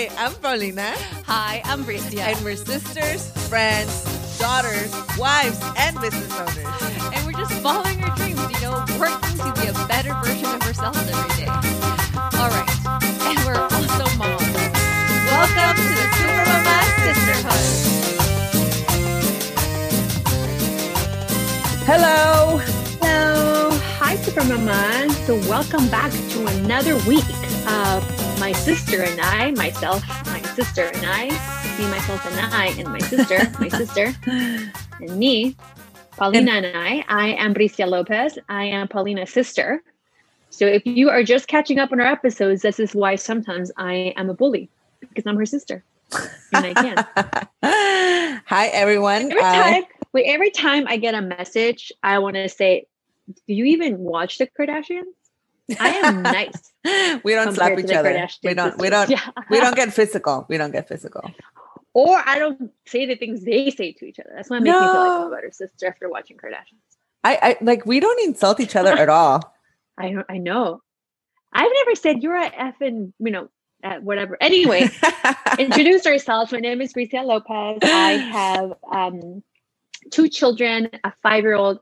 Hi, I'm Paulina. Hi, I'm Bricia. And we're sisters, friends, daughters, wives, and business owners. And we're just following our dreams, you know, working to be a better version of ourselves every day. All right. And we're also moms. Welcome to the Super Mama Sisterhood. Hello. Hello. Hi, Super Mama. So, welcome back to another week of my sister and I, myself, my sister and I, me, myself, and I, and my sister, my sister, and me, Paulina and, and I. I am Bricia Lopez. I am Paulina's sister. So, if you are just catching up on our episodes, this is why sometimes I am a bully because I'm her sister. And I can. Hi, everyone. Every time, uh, wait, every time I get a message, I want to say, Do you even watch the Kardashians? I am nice. we don't slap each other. We don't. We don't. Yeah. we don't get physical. We don't get physical. Or I don't say the things they say to each other. That's what makes no. me feel like a better sister after watching Kardashians. I, I like we don't insult each other at all. I I know. I've never said you're a effing, you know, uh, whatever. Anyway, introduce ourselves. My name is Bricia Lopez. I have um, two children, a five year old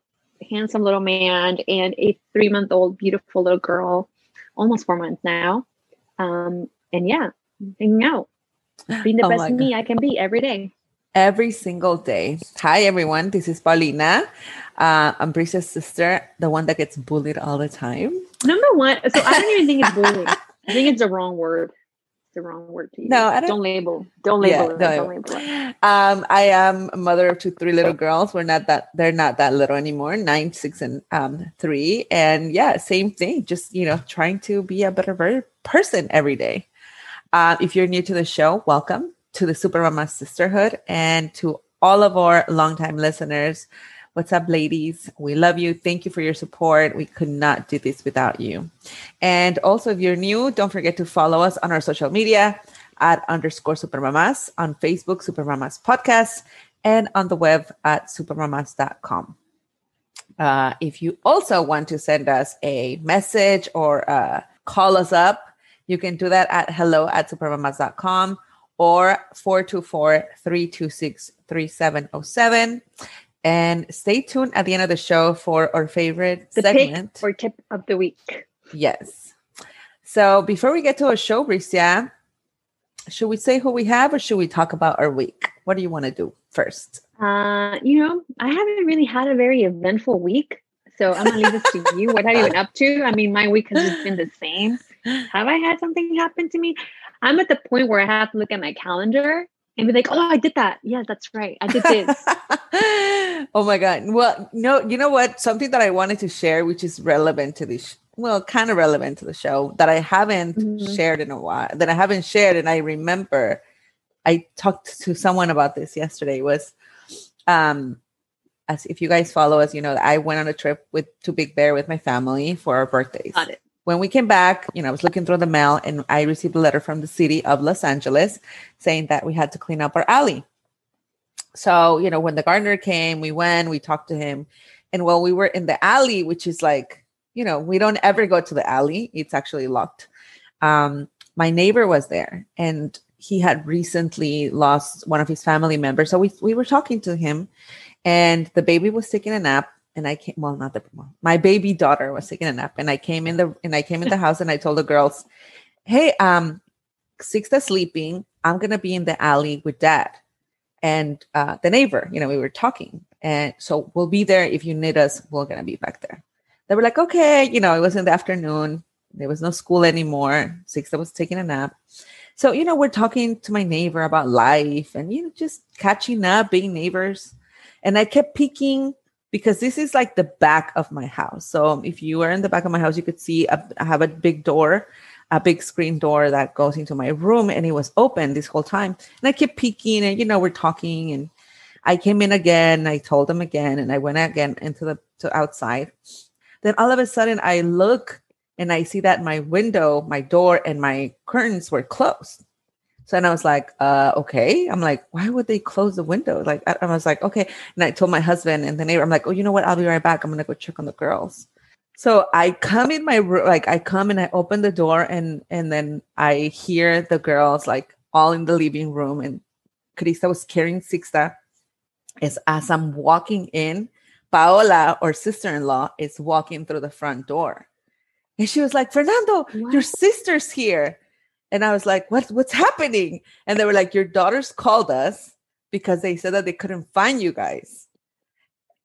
handsome little man and a three month old beautiful little girl, almost four months now. Um, and yeah, hanging out, being the oh best me I can be every day. Every single day. Hi, everyone. This is Paulina. Uh, I'm Bricia's sister, the one that gets bullied all the time. Number one. So I don't even think it's bullying. I think it's the wrong word the wrong word to use. No, I don't, don't label. Don't label. Yeah, it, don't, label. Um, I am a mother of two, three little girls. We're not that. They're not that little anymore. Nine, six, and um, three. And yeah, same thing. Just you know, trying to be a better person every day. Uh, if you're new to the show, welcome to the Super Mama Sisterhood, and to all of our longtime listeners. What's up, ladies? We love you. Thank you for your support. We could not do this without you. And also, if you're new, don't forget to follow us on our social media at underscore supermamas on Facebook, Supermamas Podcast, and on the web at supermamas.com. Uh, if you also want to send us a message or uh, call us up, you can do that at hello at supermamas.com or 424 326 3707. And stay tuned at the end of the show for our favorite the segment or tip of the week. Yes. So before we get to our show, Bricia, should we say who we have or should we talk about our week? What do you want to do first? Uh, you know, I haven't really had a very eventful week. So I'm gonna leave this to you. What have you been up to? I mean, my week has just been the same. Have I had something happen to me? I'm at the point where I have to look at my calendar and be like, oh, I did that. Yeah, that's right. I did this. oh my God. Well, no, you know what? Something that I wanted to share, which is relevant to this, well, kind of relevant to the show that I haven't mm-hmm. shared in a while, that I haven't shared. And I remember I talked to someone about this yesterday was, um, as if you guys follow us, you know, I went on a trip with to Big Bear with my family for our birthdays. Got it when we came back, you know, I was looking through the mail and I received a letter from the city of Los Angeles saying that we had to clean up our alley. So, you know, when the gardener came, we went, we talked to him. And while we were in the alley, which is like, you know, we don't ever go to the alley, it's actually locked. Um, my neighbor was there and he had recently lost one of his family members. So we, we were talking to him and the baby was taking a nap and I came well not the my baby daughter was taking a nap and I came in the and I came in the house and I told the girls, Hey, um, Sixta's sleeping. I'm gonna be in the alley with dad and uh, the neighbor, you know, we were talking. And so we'll be there if you need us, we're gonna be back there. They were like, okay, you know, it was in the afternoon. There was no school anymore. Sixta was taking a nap. So, you know, we're talking to my neighbor about life and you know, just catching up, being neighbors. And I kept peeking because this is like the back of my house. So if you are in the back of my house, you could see I have a big door, a big screen door that goes into my room, and it was open this whole time. And I kept peeking, and you know, we're talking, and I came in again. I told them again, and I went again into the to outside. Then all of a sudden, I look and I see that my window, my door, and my curtains were closed. So and I was like, uh, okay. I'm like, why would they close the window? Like I, I, was like, okay. And I told my husband and the neighbor, I'm like, oh, you know what? I'll be right back. I'm gonna go check on the girls. So I come in my room, like I come and I open the door and and then I hear the girls like all in the living room, and Krista was carrying Sixta. Is as I'm walking in, Paola, or sister-in-law, is walking through the front door. And she was like, Fernando, your sister's here. And I was like, what, what's happening? And they were like, your daughters called us because they said that they couldn't find you guys.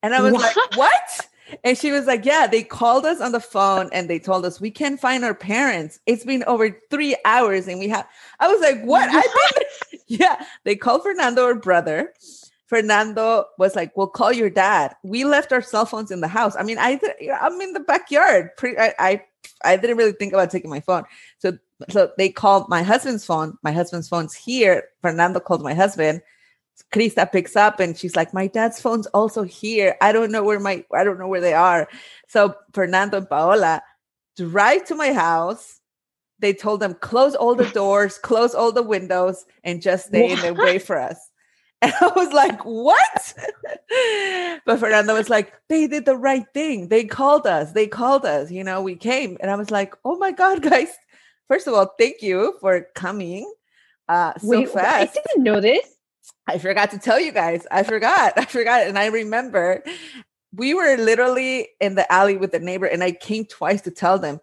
And I was like, What? And she was like, yeah, they called us on the phone and they told us we can't find our parents. It's been over three hours and we have, I was like, what? I think, yeah, they called Fernando, her brother. Fernando was like, "We'll call your dad." We left our cell phones in the house. I mean, I I'm in the backyard. I, I I didn't really think about taking my phone. So so they called my husband's phone. My husband's phone's here. Fernando called my husband. Krista picks up and she's like, "My dad's phone's also here. I don't know where my I don't know where they are." So Fernando and Paola drive to my house. They told them close all the doors, close all the windows, and just stay in the What? way for us. And I was like, what? but Fernando was like, they did the right thing. They called us. They called us. You know, we came. And I was like, oh my God, guys. First of all, thank you for coming uh, so Wait, fast. I didn't know this. I forgot to tell you guys. I forgot. I forgot. And I remember we were literally in the alley with the neighbor, and I came twice to tell them.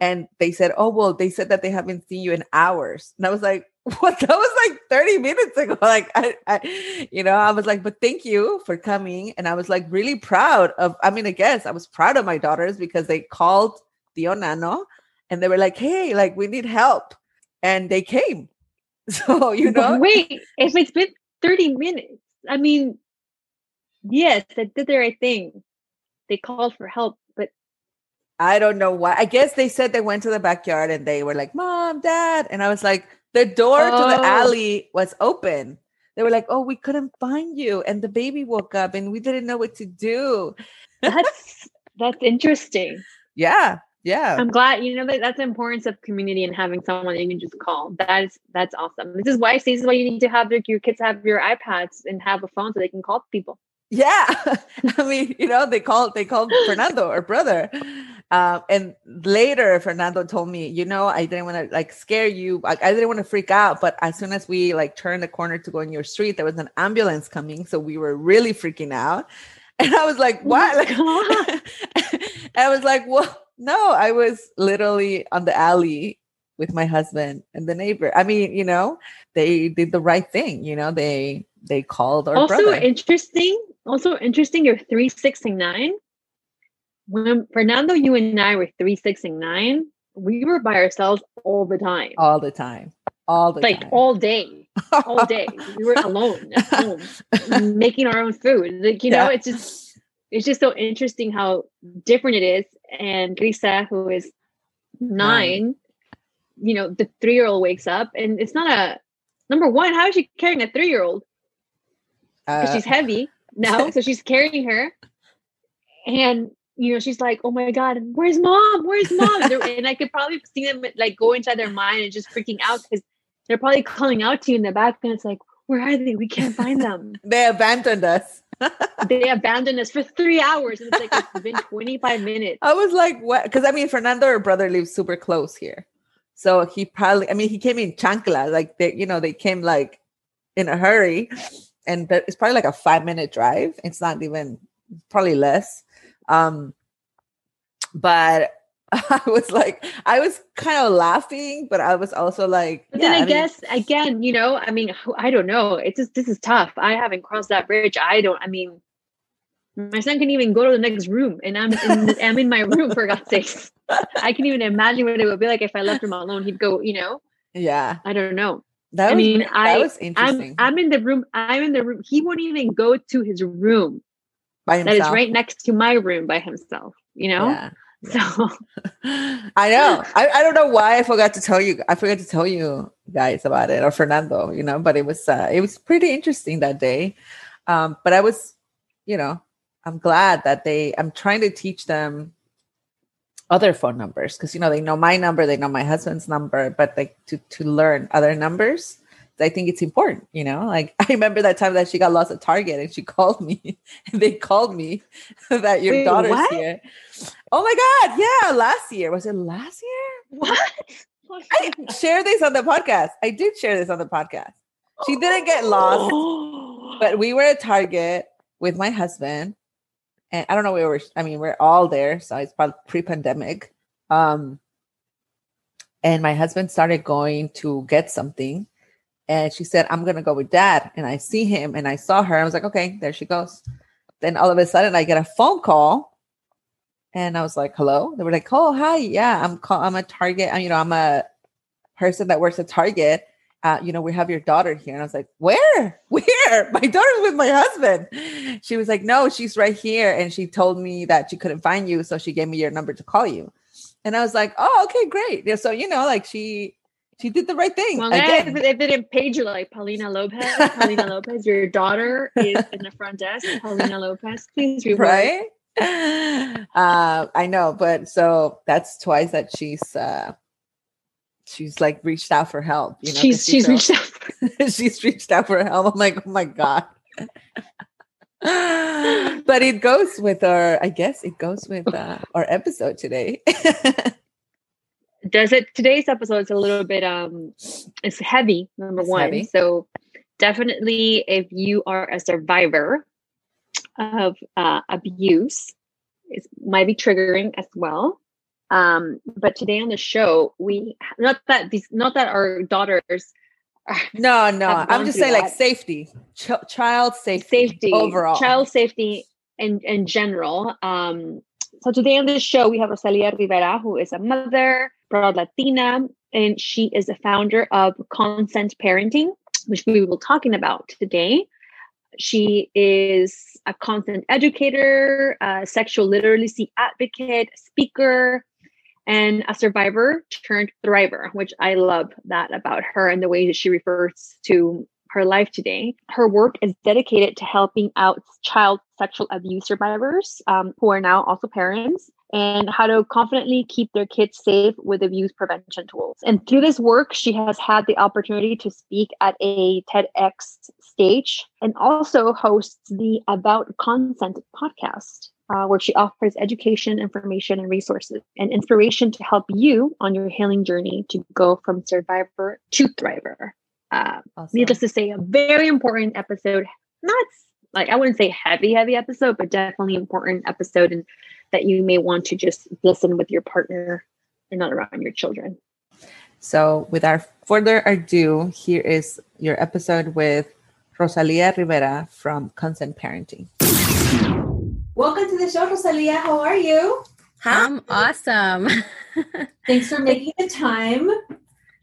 And they said, Oh, well, they said that they haven't seen you in hours. And I was like, What? That was like 30 minutes ago. Like, I, I you know, I was like, But thank you for coming. And I was like, really proud of, I mean, I guess I was proud of my daughters because they called Tio Nano and they were like, Hey, like, we need help. And they came. So, you know, wait, if it's been 30 minutes, I mean, yes, they did the right thing. They called for help, but I don't know why. I guess they said they went to the backyard and they were like, Mom, Dad. And I was like, the door to the Oh. alley was open. They were like, Oh, we couldn't find you. And the baby woke up and we didn't know what to do. that's that's interesting. Yeah. Yeah. I'm glad you know that that's the importance of community and having someone that you can just call. That is that's awesome. This is why this is why you need to have your, your kids have your iPads and have a phone so they can call people. yeah. I mean, you know, they called they called Fernando or brother. Um, and later Fernando told me, you know, I didn't want to like scare you. Like I didn't want to freak out, but as soon as we like turned the corner to go in your street, there was an ambulance coming. So we were really freaking out. And I was like, Oh what? Like, I was like, well, no, I was literally on the alley with my husband and the neighbor. I mean, you know, they did the right thing. You know, they they called our also brother. interesting. Also interesting. You're three six and nine. When Fernando, you and I were three six and nine, we were by ourselves all the time, all the time, all the like time. all day, all day. we were alone at home, making our own food. Like you know, it's just it's just so interesting how different it is. And Krista, who is nine, you know, the three year old wakes up, and it's not a number one. How is she carrying a three year old? because Uh, she's heavy now. so she's carrying her. And you know, she's like, "Oh my god, where's mom? Where's mom?" And I could probably see them like go inside their mind and just freaking out because they're probably calling out to you in the back, and it's like, "Where are they? We can't find them. they abandoned us. They abandoned us for three hours, and it's like it's been twenty five minutes." I was like, what? Because I mean, Fernando, her brother, lives super close here, so he probably. I mean, he came in chancla, like they, you know, they came like in a hurry, and it's probably like a five minute drive. It's not even probably less. Um, but I was like, I was kind of laughing, but I was also like, But yeah, then I, mean, guess again, you know, I mean, I don't know. It's just this is tough. I haven't crossed that bridge. I don't. I mean, my son can even go to the next room, and I'm in, I'm in my room for God's sakes. I can even imagine what it would be like if I left him alone. He'd go, you know, yeah, I don't know. that I was, mean, that I- was I'm interesting I'm in the room. I'm in the room. He won't even go to his room by that himself. is right next to my room by himself. You know, Yeah. So I know. I, I don't know why I forgot to tell you. I forgot to tell you guys about it or Fernando, you know, but it was uh, it was pretty interesting that day. Um, but I was, you know, I'm glad that they I'm trying to teach them other phone numbers because you know they know my number, they know my husband's number, but like to to learn other numbers. I think it's important, you know. Like I remember that time that she got lost at Target and she called me and they called me that your Wait, daughter's what? here. Oh my god, yeah, last year. Was it last year? what? I share this on the podcast. I did share this on the podcast. She didn't get lost, but we were at Target with my husband, and I don't know where we were. I mean, we're all there, so it's probably pre-pandemic. Um, and my husband started going to get something, and she said, "I'm gonna go with Dad." And I see him, and I saw her. I was like, "Okay, there she goes." Then all of a sudden, I get a phone call, and I was like, "Hello." They were like, "Oh, hi, yeah, I'm call- I'm a Target. I'm, you know, I'm a person that works at Target." uh, you know, we have your daughter here. And I was like, where? Where? My daughter's with my husband. She was like, no, she's right here. And she told me that she couldn't find you. So she gave me your number to call you. And I was like, oh, okay, great. So, you know, like she, she did the right thing. Well, if they didn't page you like Paulina Lopez, Paulina Lopez, your daughter is in the front desk. Paulina Lopez, please report. right? Uh, I know, but so that's twice that she's uh she's like reached out for help. You know, she's she's reached out. she's reached out for help. I'm like, oh my god. but it goes with our, I guess it goes with uh, our episode today. Does it? Today's episode is a little bit um, it's heavy. Number It's one, heavy. so definitely if you are a survivor of uh, abuse, it might be triggering as well. Um, but today on the show, we not that these not that our daughters no, no, I'm just saying like safety, Ch- child safety, safety overall. child safety in in general um so today on this show we have rosalia rivera who is a mother proud latina and she is the founder of consent parenting which we will be talking about today she is a consent educator a sexual literacy advocate speaker and a survivor turned thriver which i love that about her and the way that she refers to her life today. Her work is dedicated to helping out child sexual abuse survivors um, who are now also parents and how to confidently keep their kids safe with abuse prevention tools. And through this work, she has had the opportunity to speak at a TEDx stage and also hosts the About Consent podcast. Uh, where she offers education, information, and resources and inspiration to help you on your healing journey to go from survivor to thriver. Uh, Awesome. needless to say, a very important episode. Not like I wouldn't say heavy, heavy episode, but definitely important episode, and that you may want to just listen with your partner and not around your children. So, without further ado, here is your episode with Rosalia Rivera from Consent Parenting. Welcome to the show, Rosalia. How are you? I'm awesome. Thanks for making the time.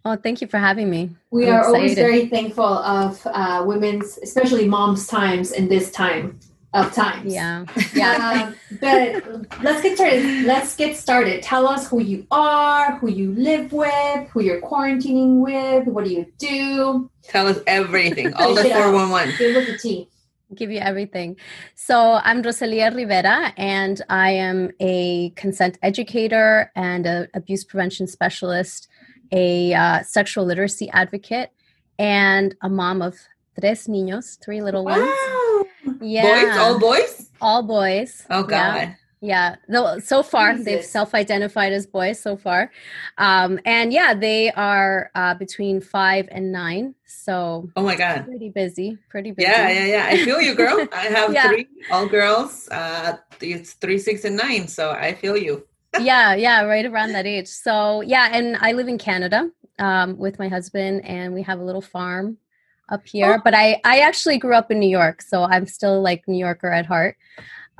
oh, thank you for having me. We I'm are always very thankful of uh, women's, especially moms' times in this time of times. Yeah. Yeah. Um, but let's get started. Let's get started. Tell us who you are, who you live with, who you're quarantining with. What do you do? Tell us everything, all the Dish it out. 411. Give us the tea. give you everything. So I'm Rosalia Rivera, and I am a consent educator and a abuse prevention specialist, a uh, sexual literacy advocate, and a mom of tres niños, three little ones. Yeah, Boys, all boys? all boys. Oh, God. Yeah, no, so far they've self-identified as boys so far, um, and yeah, they are uh, between five and nine, so Oh, my God. pretty busy, pretty busy. Yeah, yeah, yeah. I feel you, girl. I have Yeah. three, all girls. Uh, it's three, six, and nine. So I feel you. yeah, yeah, right around that age. So yeah, and I live in Canada um, with my husband, and we have a little farm up here. Oh. But I I actually grew up in New York, so I'm still like New Yorker at heart.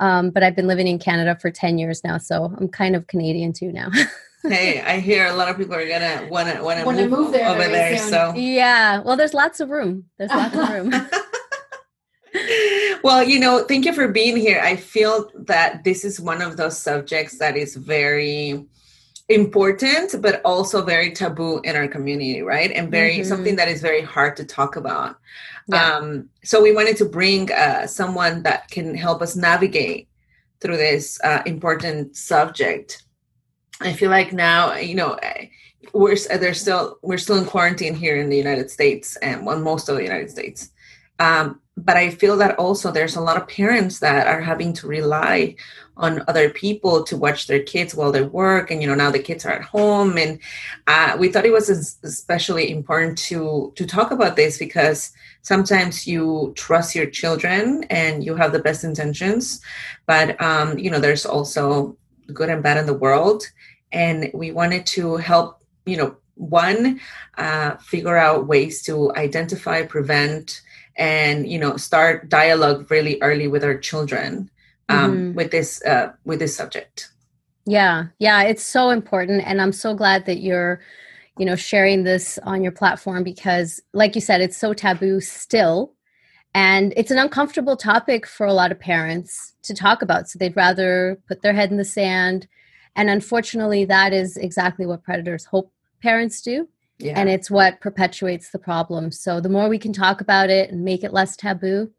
Um, but I've been living in Canada for ten years now, so I'm kind of Canadian too now. hey, I hear a lot of people are gonna wanna wanna, Wanna move, move there over there. soon. So yeah, well, there's lots of room. There's lots of room. well, you know, thank you for being here. I feel that this is one of those subjects that is very important, but also very taboo in our community, right? And very Mhm. something that is very hard to talk about. Yeah. Um, so we wanted to bring uh, someone that can help us navigate through this uh, important subject. I feel like now, you know, eh, we're there's still we're still in quarantine here in the United States and well, most of the United States. Um, but I feel that also there's a lot of parents that are having to rely on other people to watch their kids while they work and you know now the kids are at home and uh, we thought it was especially important to to talk about this because sometimes you trust your children and you have the best intentions but um, you know there's also good and bad in the world and we wanted to help you know one uh, figure out ways to identify prevent and you know start dialogue really early with our children um, mm-hmm. with this uh, with this subject yeah yeah it's so important and i'm so glad that you're you know sharing this on your platform because like you said it's so taboo still and it's an uncomfortable topic for a lot of parents to talk about so they'd rather put their head in the sand and unfortunately that is exactly what predators hope parents do yeah. and it's what perpetuates the problem so the more we can talk about it and make it less taboo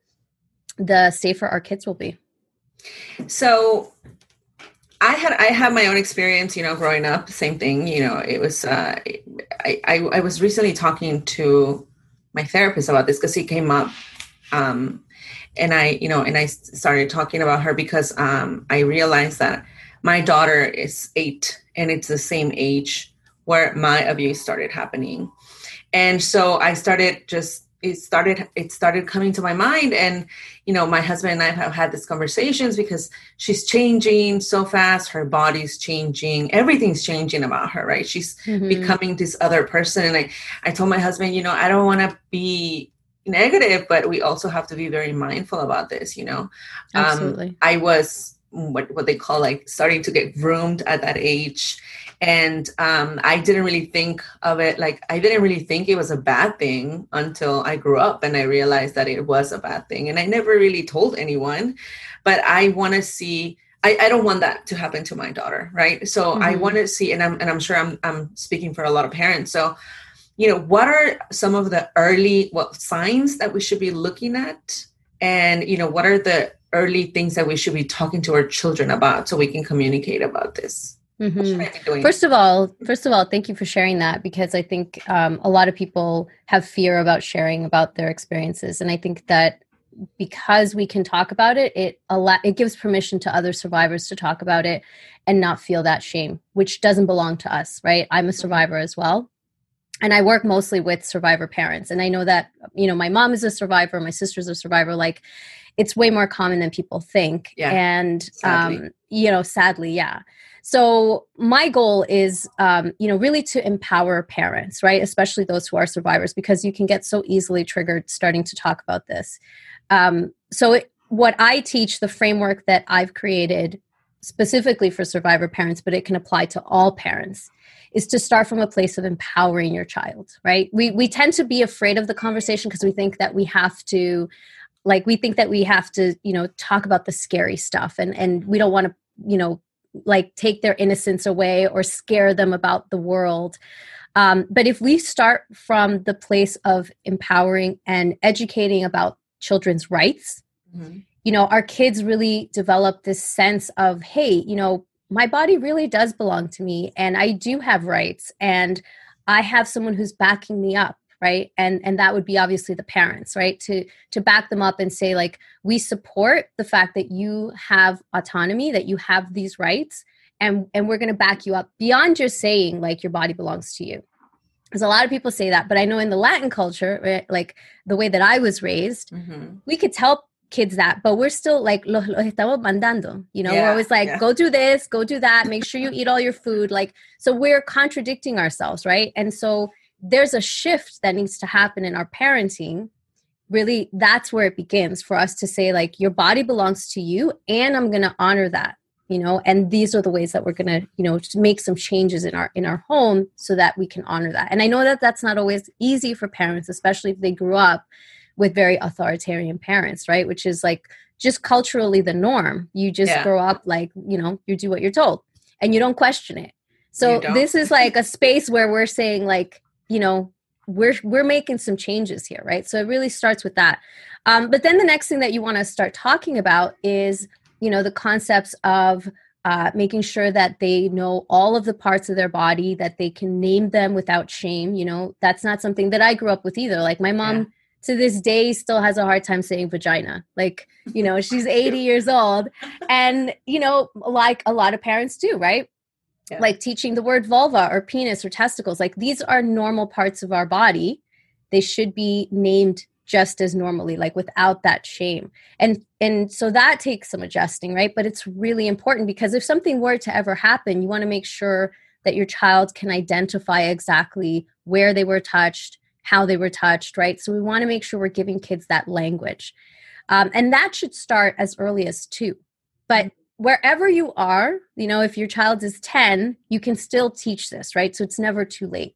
the safer our kids will be so I had I had my own experience, you know, growing up. Same thing, you know. It was uh, I, I, I was recently talking to my therapist about this because he came up, um, and I you know and I started talking about her because um, I realized that my daughter is eight and it's the same age where my abuse started happening, and so I started just it started it started coming to my mind. And you know my husband and i have had these conversations because she's changing so fast. Her body's changing. Everything's changing about her right? She's mm-hmm. becoming this other person. And i i told my husband you know i don't want to be negative but we also have to be very mindful about this you know? Um, Absolutely. Um, i was what what they call like starting to get groomed at that age and um, i didn't really think of it like i didn't really think it was a bad thing until i grew up and i realized that it was a bad thing. And i never really told anyone but i want to see I, I, don't want that to happen to my daughter right? So mm-hmm. i want to see and i'm and i'm sure i'm i'm speaking for a lot of parents. So you know what are some of the early what signs that we should be looking at? And you know what are the early things that we should be talking to our children about so we can communicate about this Mm-hmm. First of all, first of all, thank you for sharing that because I think um, a lot of people have fear about sharing about their experiences, and I think that because we can talk about it, it lot it gives permission to other survivors to talk about it and not feel that shame, which doesn't belong to us, right? I'm a survivor as well, and I work mostly with survivor parents, and I know that you know my mom is a survivor, my sister's a survivor, like. It's way more common than people think. Yeah, and, um, you know, sadly, yeah. So my goal is, um, you know, really to empower parents, right, especially those who are survivors, because you can get so easily triggered starting to talk about this. Um, so it, what I teach, the framework that I've created specifically for survivor parents, but it can apply to all parents, is to start from a place of empowering your child, right? We we tend to be afraid of the conversation because we think that we have to like we think that we have to, you know, talk about the scary stuff and and we don't want to, you know, like take their innocence away or scare them about the world. Um, but if we start from the place of empowering and educating about children's rights, mm-hmm. you know, our kids really develop this sense of, hey, you know, my body really does belong to me and I do have rights and I have someone who's backing me up right? And and that would be obviously the parents right? To to back them up and say like we support the fact that you have autonomy that you have these rights and and we're going to back you up beyond just saying like your body belongs to you. Because a lot of people say that but i know in the latin culture right, like the way that i was raised mm-hmm. we could tell kids that but we're still like lo, lo estamos mandando you know? Yeah, we're always like yeah. go do this go do that make sure you eat all your food like so we're contradicting ourselves right? And so there's a shift that needs to happen in our parenting. Really that's where it begins for us to say like your body belongs to you and i'm going to honor that you know and these are the ways that we're going to you know make some changes in our in our home so that we can honor that. And i know that that's not always easy for parents especially if they grew up with very authoritarian parents right? Which is like just culturally the norm. You just yeah. grow up like you know you do what you're told and you don't question it. So this is like a space where we're saying like you know we're we're making some changes here right so it really starts with that um, but then the next thing that you want to start talking about is you know the concepts of uh, making sure that they know all of the parts of their body that they can name them without shame you know that's not something that i grew up with either like my mom yeah. to this day still has a hard time saying vagina. Like, you know, she's 80 years old. And, you know, like a lot of parents do, right? Yeah. Like teaching the word vulva or penis or testicles. Like these are normal parts of our body. They should be named just as normally like without that shame and and so that takes some adjusting right but it's really important because if something were to ever happen you want to make sure that your child can identify exactly where they were touched how they were touched right so we want to make sure we're giving kids that language um, and that should start as early as two but wherever you are you know if your child is 10 you can still teach this right so it's never too late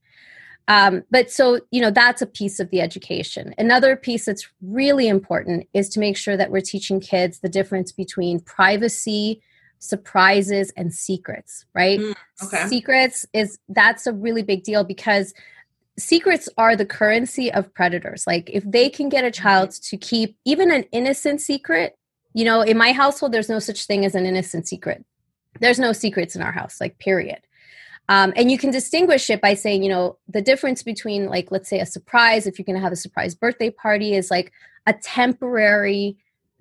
um, but so, you know, that's a piece of the education. Another piece that's really important is to make sure that we're teaching kids the difference between privacy, surprises, and secrets, right? Mm, okay. Secrets is that's a really big deal because secrets are the currency of predators. Like if they can get a child to keep even an innocent secret, you know, in my household, there's no such thing as an innocent secret. There's no secrets in our house, like, period. Um, and you can distinguish it by saying, you know, the difference between, like, let's say a surprise, if you're going to have a surprise birthday party, is like a temporary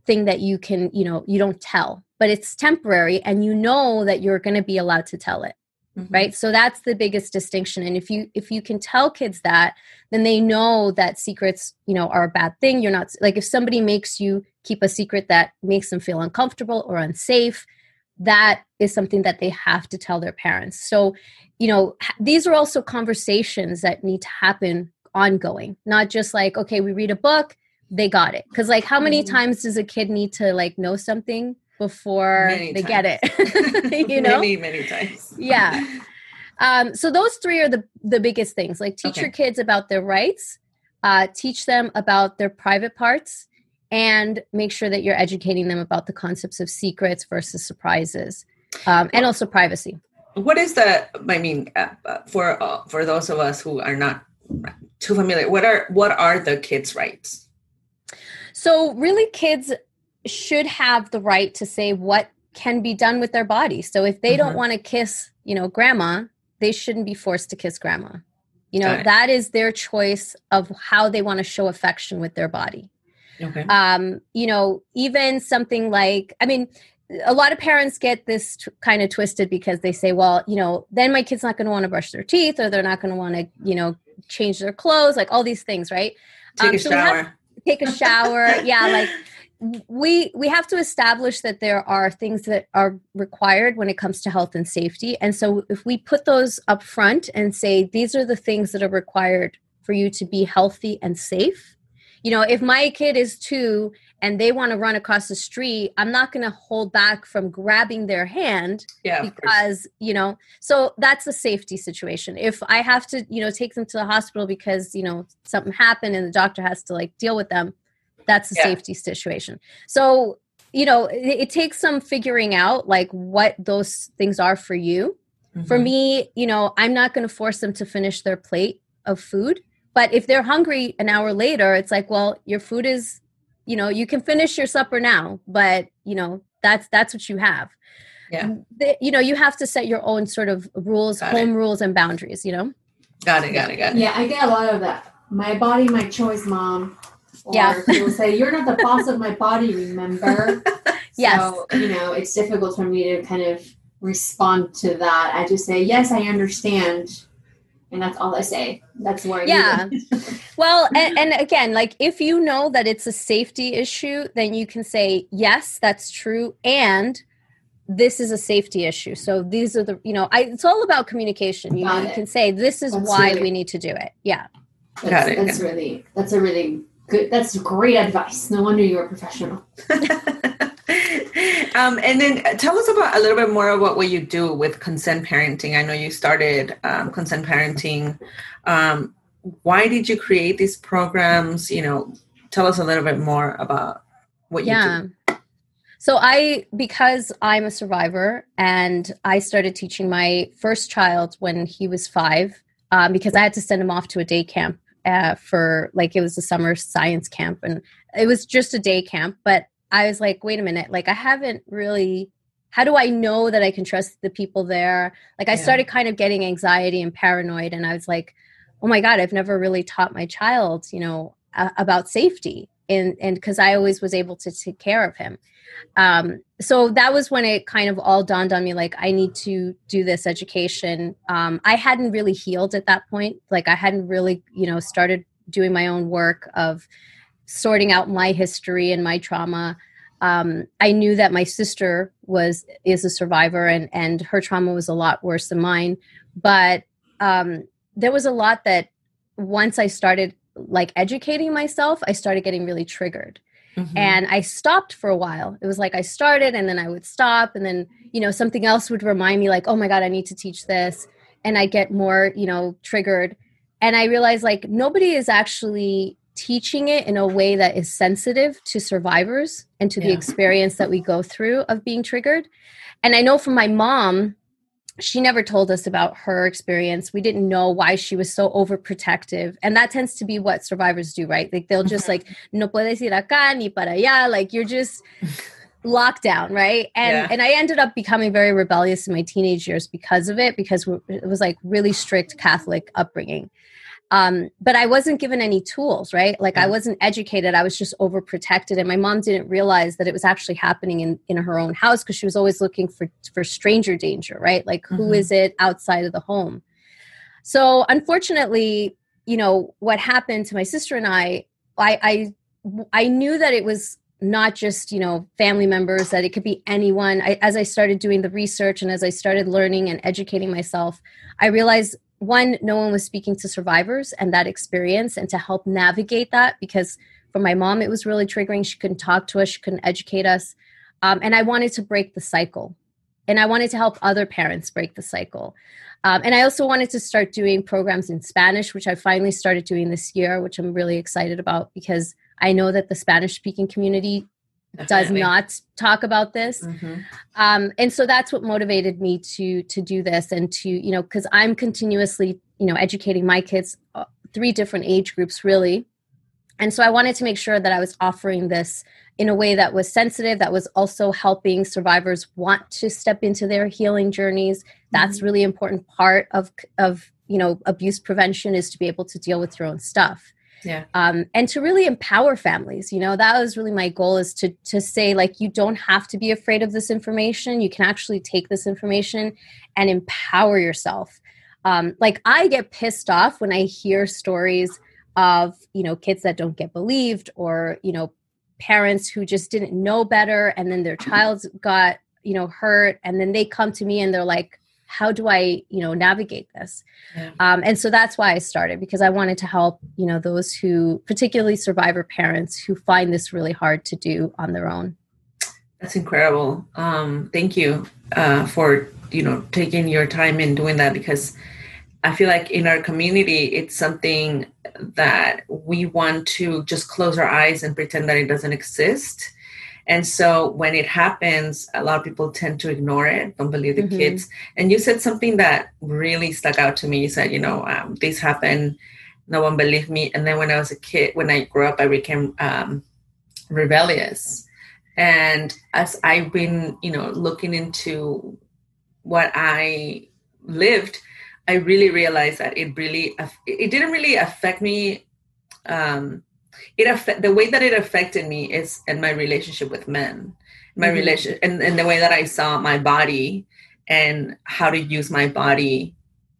thing that you can, you know, you don't tell, but it's temporary and you know that you're going to be allowed to tell it. Mhm. Right. So that's the biggest distinction. And if you if you can tell kids that, then they know that secrets, you know, are a bad thing. You're not like if somebody makes you keep a secret that makes them feel uncomfortable or unsafe, that is something that they have to tell their parents. So, you know, these are also conversations that need to happen ongoing, not just like, okay, we read a book, they got it. Because, like, how many Mhm. times does a kid need to like know something before Many they get it? you know? many, many times. Yeah. Um, so those three are the the biggest things. Like teach Okay. your kids about their rights, uh, teach them about their private parts, and make sure that you're educating them about the concepts of secrets versus surprises, um, and also privacy. What is the? I mean, uh, uh, for uh, for those of us who are not too familiar, what are what are the kids' rights? So really, kids should have the right to say what can be done with their body. So if they don't Mhm. want to kiss, you know, grandma, they shouldn't be forced to kiss grandma. You know, that is their choice of how they want to show affection with their body. Okay. um, you know, even something like, I mean, a lot of parents get this t- kind of twisted because they say, well, you know, then my kid's not going to want to brush their teeth or they're not going to want to, you know, change their clothes, like all these things, right? Take um, a so we have- shower. Take a shower. yeah, like we we have to establish that there are things that are required when it comes to health and safety and so if we put those up front and say these are the things that are required for you to be healthy and safe you know if my kid is two and they want to run across the street i'm not going to hold back from grabbing their hand yeah. because you know so that's a safety situation if i have to you know take them to the hospital because you know something happened and the doctor has to like deal with them that's a Yeah. safety situation so you know it, it takes some figuring out like what those things are for you for Mhm. me you know i'm not going to force them to finish their plate of food but if they're hungry an hour later it's like well your food is you know you can finish your supper now but you know that's that's what you have Yeah. The- you know you have to set your own sort of rules Got it. home rules and boundaries you know Got it. Got it. Got it. Yeah, I get a lot of that. My body, my choice, mom. Or Yeah. people say, You're not the boss of my body, remember? Yes. So, you know, it's difficult for me to kind of respond to that. I just say, Yes, I understand. And that's all I say. That's where Yeah. well and, and again like if you know that it's a safety issue then you can say yes that's true and this is a safety issue so these are the you know I, it's all about communication you, know, Got you can say this is That's why really- we need to do it yeah Got it, that's really that's a really good that's great advice. No wonder you're a professional. um, and then tell us about a little bit more about what you do with consent parenting. I know you started um, consent parenting. Um, why did you create these programs? You know, tell us a little bit more about what you yeah do. so i because i'm a survivor and i started teaching my first child when he was five um, because i had to send him off to a day camp uh, for like it was a summer science camp and it was just a day camp but i was like wait a minute like i haven't really how do i know that i can trust the people there like i Yeah. started kind of getting anxiety and paranoid and i was like oh my god i've never really taught my child you know uh, about safety and and because I always was able to take care of him. Um, so that was when it kind of all dawned on me like I need to do this education. Um, I hadn't really healed at that point. Like I hadn't really, you know, started doing my own work of sorting out my history and my trauma. Um, I knew that my sister was is a survivor and and her trauma was a lot worse than mine. But um, there was a lot that once I started like educating myself, I started getting really triggered. Mm-hmm. And I stopped for a while. It was like I started and then I would stop and then, you know, something else would remind me like, "Oh my god, I need to teach this." And I get more, you know, triggered. And I realized like nobody is actually teaching it in a way that is sensitive to survivors and to yeah. the experience that we go through of being triggered. And I know from my mom, she never told us about her experience. We didn't know why she was so overprotective. And that tends to be what survivors do, right? Like they'll just mm-hmm. like, no puedes ir acá ni para allá. Like you're just locked down, right? And yeah. and I ended up becoming very rebellious in my teenage years because of it, because it was like really strict Catholic upbringing um, but i wasn't given any tools right? Like i wasn't educated. I was just overprotected. And my mom didn't realize that it was actually happening in, in her own house because she was always looking for for stranger danger right? Like mm-hmm. who is it outside of the home? So unfortunately you know what happened to my sister and i i i, I knew that it was not just you know family members that it could be anyone. I, as i started doing the research and as i started learning and educating myself i realized one, no one was speaking to survivors and that experience and to help navigate that because for my mom, it was really triggering. She couldn't talk to us, she couldn't educate us. Um, and I wanted to break the cycle. And I wanted to help other parents break the cycle. Um, and I also wanted to start doing programs in Spanish, which I finally started doing this year, which I'm really excited about because I know that the Spanish speaking community. Does not talk about this. Mm-hmm. um, and so that's what motivated me to to do this and to you know because i'm continuously you know educating my kids uh, three different age groups really. And so i wanted to make sure that i was offering this in a way that was sensitive that was also helping survivors want to step into their healing journeys. That's mm-hmm. really important part of of you know abuse prevention is to be able to deal with your own stuff yeah. Um, and to really empower families you know that was really my goal is to to say like you don't have to be afraid of this information. You can actually take this information and empower yourself. Um, like i get pissed off when i hear stories of you know kids that don't get believed or you know parents who just didn't know better and then their child got you know hurt and then they come to me and they're like how do i you know navigate this? Yeah. um, and so that's why i started because i wanted to help you know those who particularly survivor parents who find this really hard to do on their own. That's incredible. Um, thank you uh, for you know taking your time in doing that because i feel like in our community it's something that we want to just close our eyes and pretend that it doesn't exist and so when it happens, a lot of people tend to ignore it, don't believe the mm-hmm. kids. And you said something that really stuck out to me. You said, you know, um, this happened, no one believed me. And then when I was a kid, when I grew up, I became um, rebellious. And as I've been, you know, looking into what I lived, I really realized that it really, it didn't really affect me um, it affect the way that it affected me is in my relationship with men my mm-hmm. relation and, and the way that i saw my body and how to use my body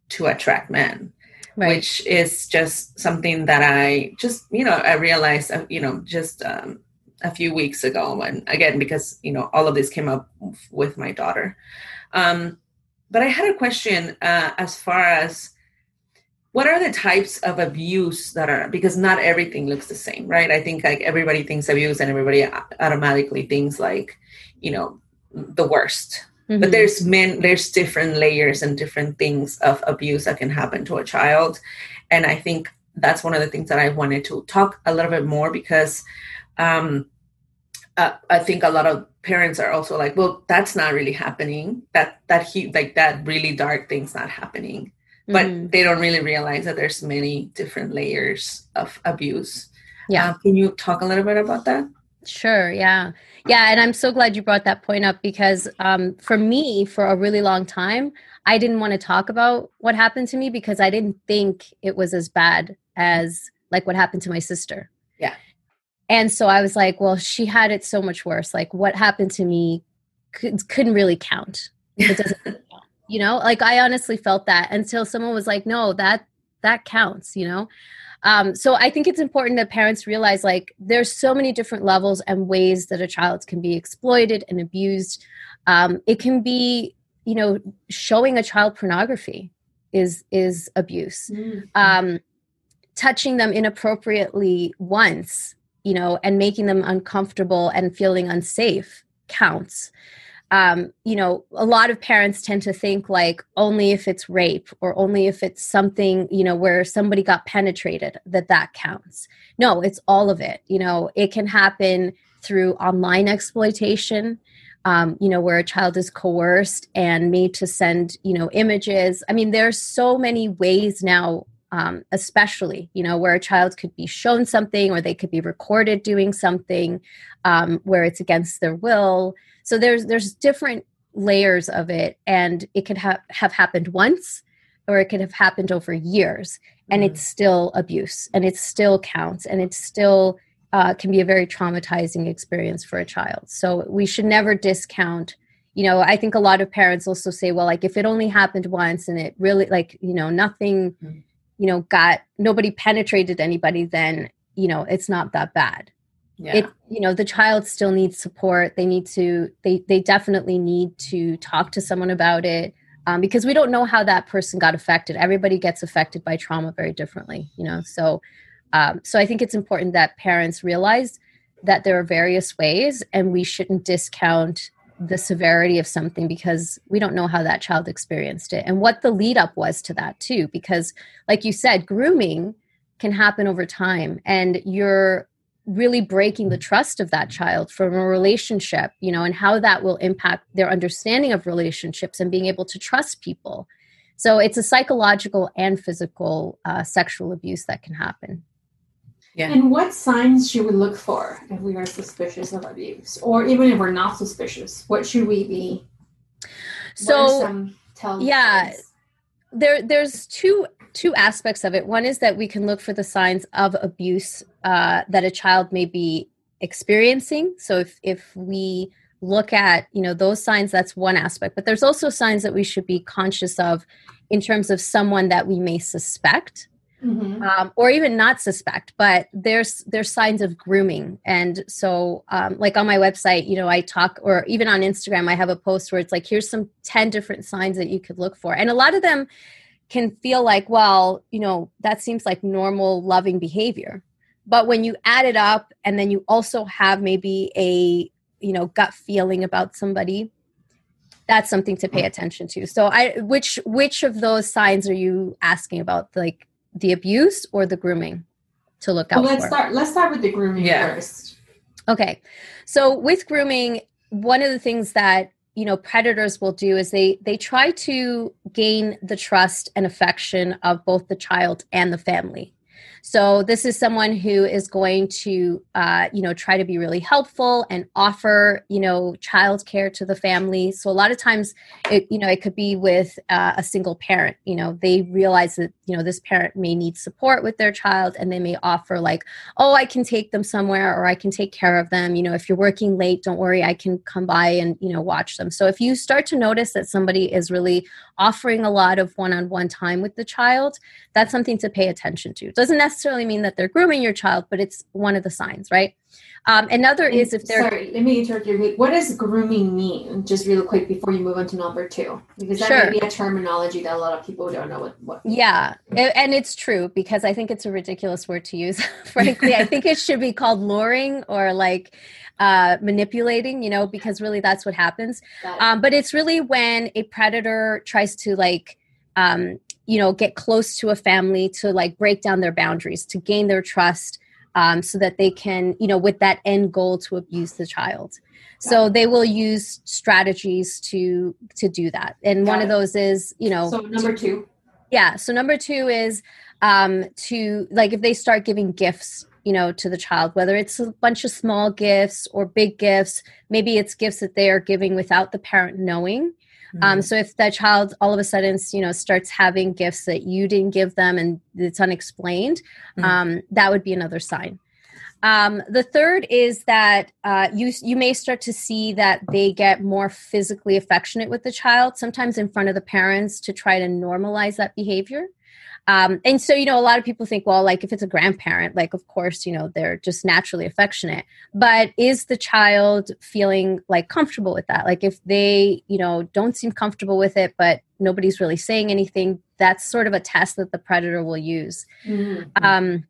to attract men right. which is just something that i just you know i realized uh, you know just um, a few weeks ago and again because you know all of this came up with my daughter um, but i had a question uh, as far as what are the types of abuse that are because not everything looks the same right? I think like everybody thinks abuse and everybody automatically thinks like you know the worst. Mm-hmm. but there's men there's different layers and different things of abuse that can happen to a child. And i think that's one of the things that i wanted to talk a little bit more because um uh, i think a lot of parents are also like well that's not really happening. That that he like that really dark thing's not happening but mm-hmm. they don't really realize that there's many different layers of abuse yeah uh, can you talk a little bit about that sure yeah yeah and i'm so glad you brought that point up because um, for me for a really long time i didn't want to talk about what happened to me because i didn't think it was as bad as like what happened to my sister Yeah. and so I was like, well, she had it so much worse. Like what happened to me could, couldn't really count. It doesn't count. You know, like I honestly felt that until someone was like, no, that that counts, you know? Um, so I think it's important that parents realize like there's so many different levels and ways that a child can be exploited and abused. Um, it can be, you know, showing a child pornography is is abuse. Mm-hmm. Um, touching them inappropriately once, you know, and making them uncomfortable and feeling unsafe counts um, you know, a lot of parents tend to think like only if it's rape or only if it's something, you know, where somebody got penetrated that that counts. No, it's all of it. You know, it can happen through online exploitation. Um, you know, where a child is coerced and made to send, you know, images. I mean, there's so many ways now um, especially you know where a child could be shown something or they could be recorded doing something um, where it's against their will so there's there's different layers of it and it could have have happened once or it could have happened over years and mm-hmm. it's still abuse and it still counts and it still uh, can be a very traumatizing experience for a child so we should never discount you know i think a lot of parents also say well like if it only happened once and it really like you know nothing mm-hmm. You know got nobody penetrated anybody then you know it's not that bad. Yeah. it you know the child still needs support. They need to they they definitely need to talk to someone about it um, because we don't know how that person got affected. Everybody gets affected by trauma very differently you know? So um, so i think it's important that parents realize that there are various ways and we shouldn't discount the severity of something because we don't know how that child experienced it and what the lead up was to that too because like you said grooming can happen over time and you're really breaking the trust of that child from a relationship you know and how that will impact their understanding of relationships and being able to trust people. So it's a psychological and physical uh, sexual abuse that can happen yeah. And what signs should we look for if we are suspicious of abuse, or even if we're not suspicious? What should we be? So, yeah, signs? there there's two two aspects of it. One is that we can look for the signs of abuse uh, that a child may be experiencing. So if if we look at you know those signs, that's one aspect. But there's also signs that we should be conscious of in terms of someone that we may suspect. Mm-hmm. Um, or even not suspect, but there's there's signs of grooming, and so um, like on my website, you know, I talk, or even on Instagram, I have a post where it's like, here's some ten different signs that you could look for, and a lot of them can feel like, well, you know, that seems like normal loving behavior. But when you add it up and then you also have maybe a, you know, gut feeling about somebody, that's something to pay attention to. So I which which of those signs are you asking about? Like the abuse or the grooming to look out well, let's for? start let's start with the grooming yeah. first. Okay. So with grooming, one of the things that you know predators will do is they they try to gain the trust and affection of both the child and the family so this is someone who is going to, uh, you know, try to be really helpful and offer, you know, childcare to the family. So a lot of times, it, you know, it could be with uh, a single parent. You know, they realize that you know this parent may need support with their child, and they may offer like, oh, I can take them somewhere, or I can take care of them. You know, if you're working late, don't worry, I can come by and you know watch them. So if you start to notice that somebody is really offering a lot of one-on-one time with the child, that's something to pay attention to. Doesn't necessarily necessarily mean that they're grooming your child, but it's one of the signs, right? Um, another and is if they're sorry, let me interrupt you. What does grooming mean? Just real quick before you move on to number two, because that sure. may be a terminology that a lot of people don't know what. what yeah, and it's true because I think it's a ridiculous word to use. Frankly, I think it should be called luring or like uh, manipulating. You know, because really that's what happens. Um, but it's really when a predator tries to like um, you know get close to a family to like break down their boundaries to gain their trust um, so that they can you know with that end goal to abuse the child. So they will use strategies to to do that. And Got one it. of those is you know so number two. Yeah so number two is um to like if they start giving gifts you know to the child whether it's a bunch of small gifts or big gifts maybe it's gifts that they are giving without the parent knowing mm-hmm. Um, so if that child all of a sudden, you know, starts having gifts that you didn't give them and it's unexplained, mm-hmm. um, that would be another sign. Um, the third is that uh, you you may start to see that they get more physically affectionate with the child, sometimes in front of the parents to try to normalize that behavior. Um, and so, you know, a lot of people think, well, like if it's a grandparent, like of course, you know, they're just naturally affectionate. But is the child feeling like comfortable with that? Like if they, you know, don't seem comfortable with it, but nobody's really saying anything, that's sort of a test that the predator will use. Mhm. Um,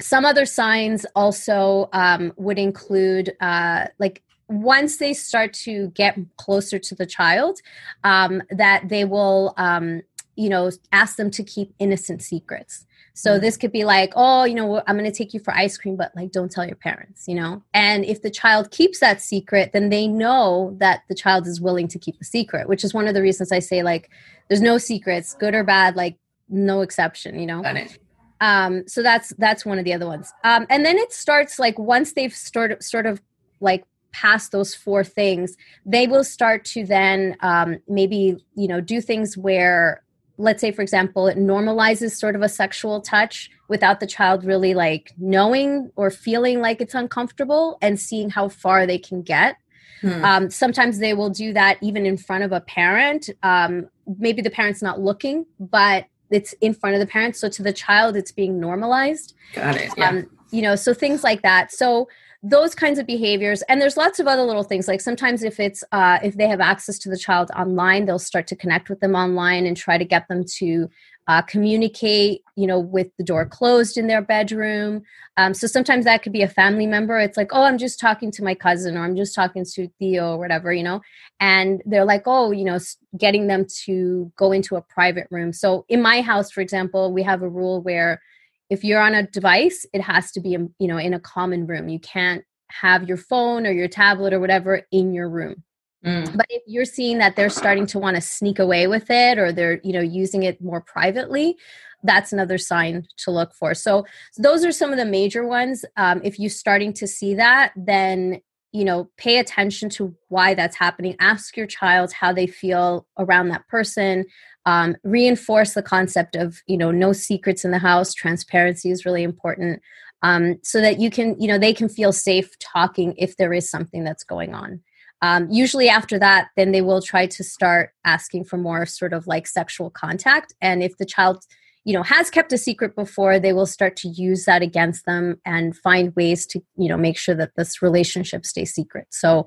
some other signs also um, would include uh, like once they start to get closer to the child, um, that they will, um, you know, ask them to keep innocent secrets. So Mm. this could be like, oh, you know, I'm going to take you for ice cream, but like, don't tell your parents, you know. And if the child keeps that secret, then they know that the child is willing to keep the secret, which is one of the reasons I say like, there's no secrets, good or bad, like no exception, you know Got it. um so that's that's one of the other ones um and then it starts like once they've sort of sort of like past those four things they will start to then um maybe you know do things where let's say for example it normalizes sort of a sexual touch without the child really like knowing or feeling like it's uncomfortable and seeing how far they can get Hmm. um, sometimes they will do that even in front of a parent. Um, maybe the parent's not looking, but it's in front of the parent. So to the child, it's being normalized. Got it. Yeah. Um, you know, so things like that. So those kinds of behaviors, and there's lots of other little things. Like sometimes if it's uh, if they have access to the child online, they'll start to connect with them online and try to get them to uh, communicate. You know, with the door closed in their bedroom. Um, so sometimes that could be a family member. It's like, oh, I'm just talking to my cousin, or I'm just talking to Theo, or whatever, you know. And they're like, oh, you know, getting them to go into a private room. So in my house, for example, we have a rule where if you're on a device, it has to be, um, you know, in a common room. You can't have your phone or your tablet or whatever in your room. Mm. But if you're seeing that they're starting to want to sneak away with it or they're, you know, using it more privately, that's another sign to look for. So, so those are some of the major ones. Um, if you're starting to see that, then you know, pay attention to why that's happening. Ask your child how they feel around that person. Um, reinforce the concept of you know no secrets in the house. Transparency is really important, um, so that you can you know they can feel safe talking if there is something that's going on. Um, usually after that, then they will try to start asking for more sort of like sexual contact. And if the child, you know, has kept a secret before, they will start to use that against them and find ways to, you know, make sure that this relationship stays secret. So,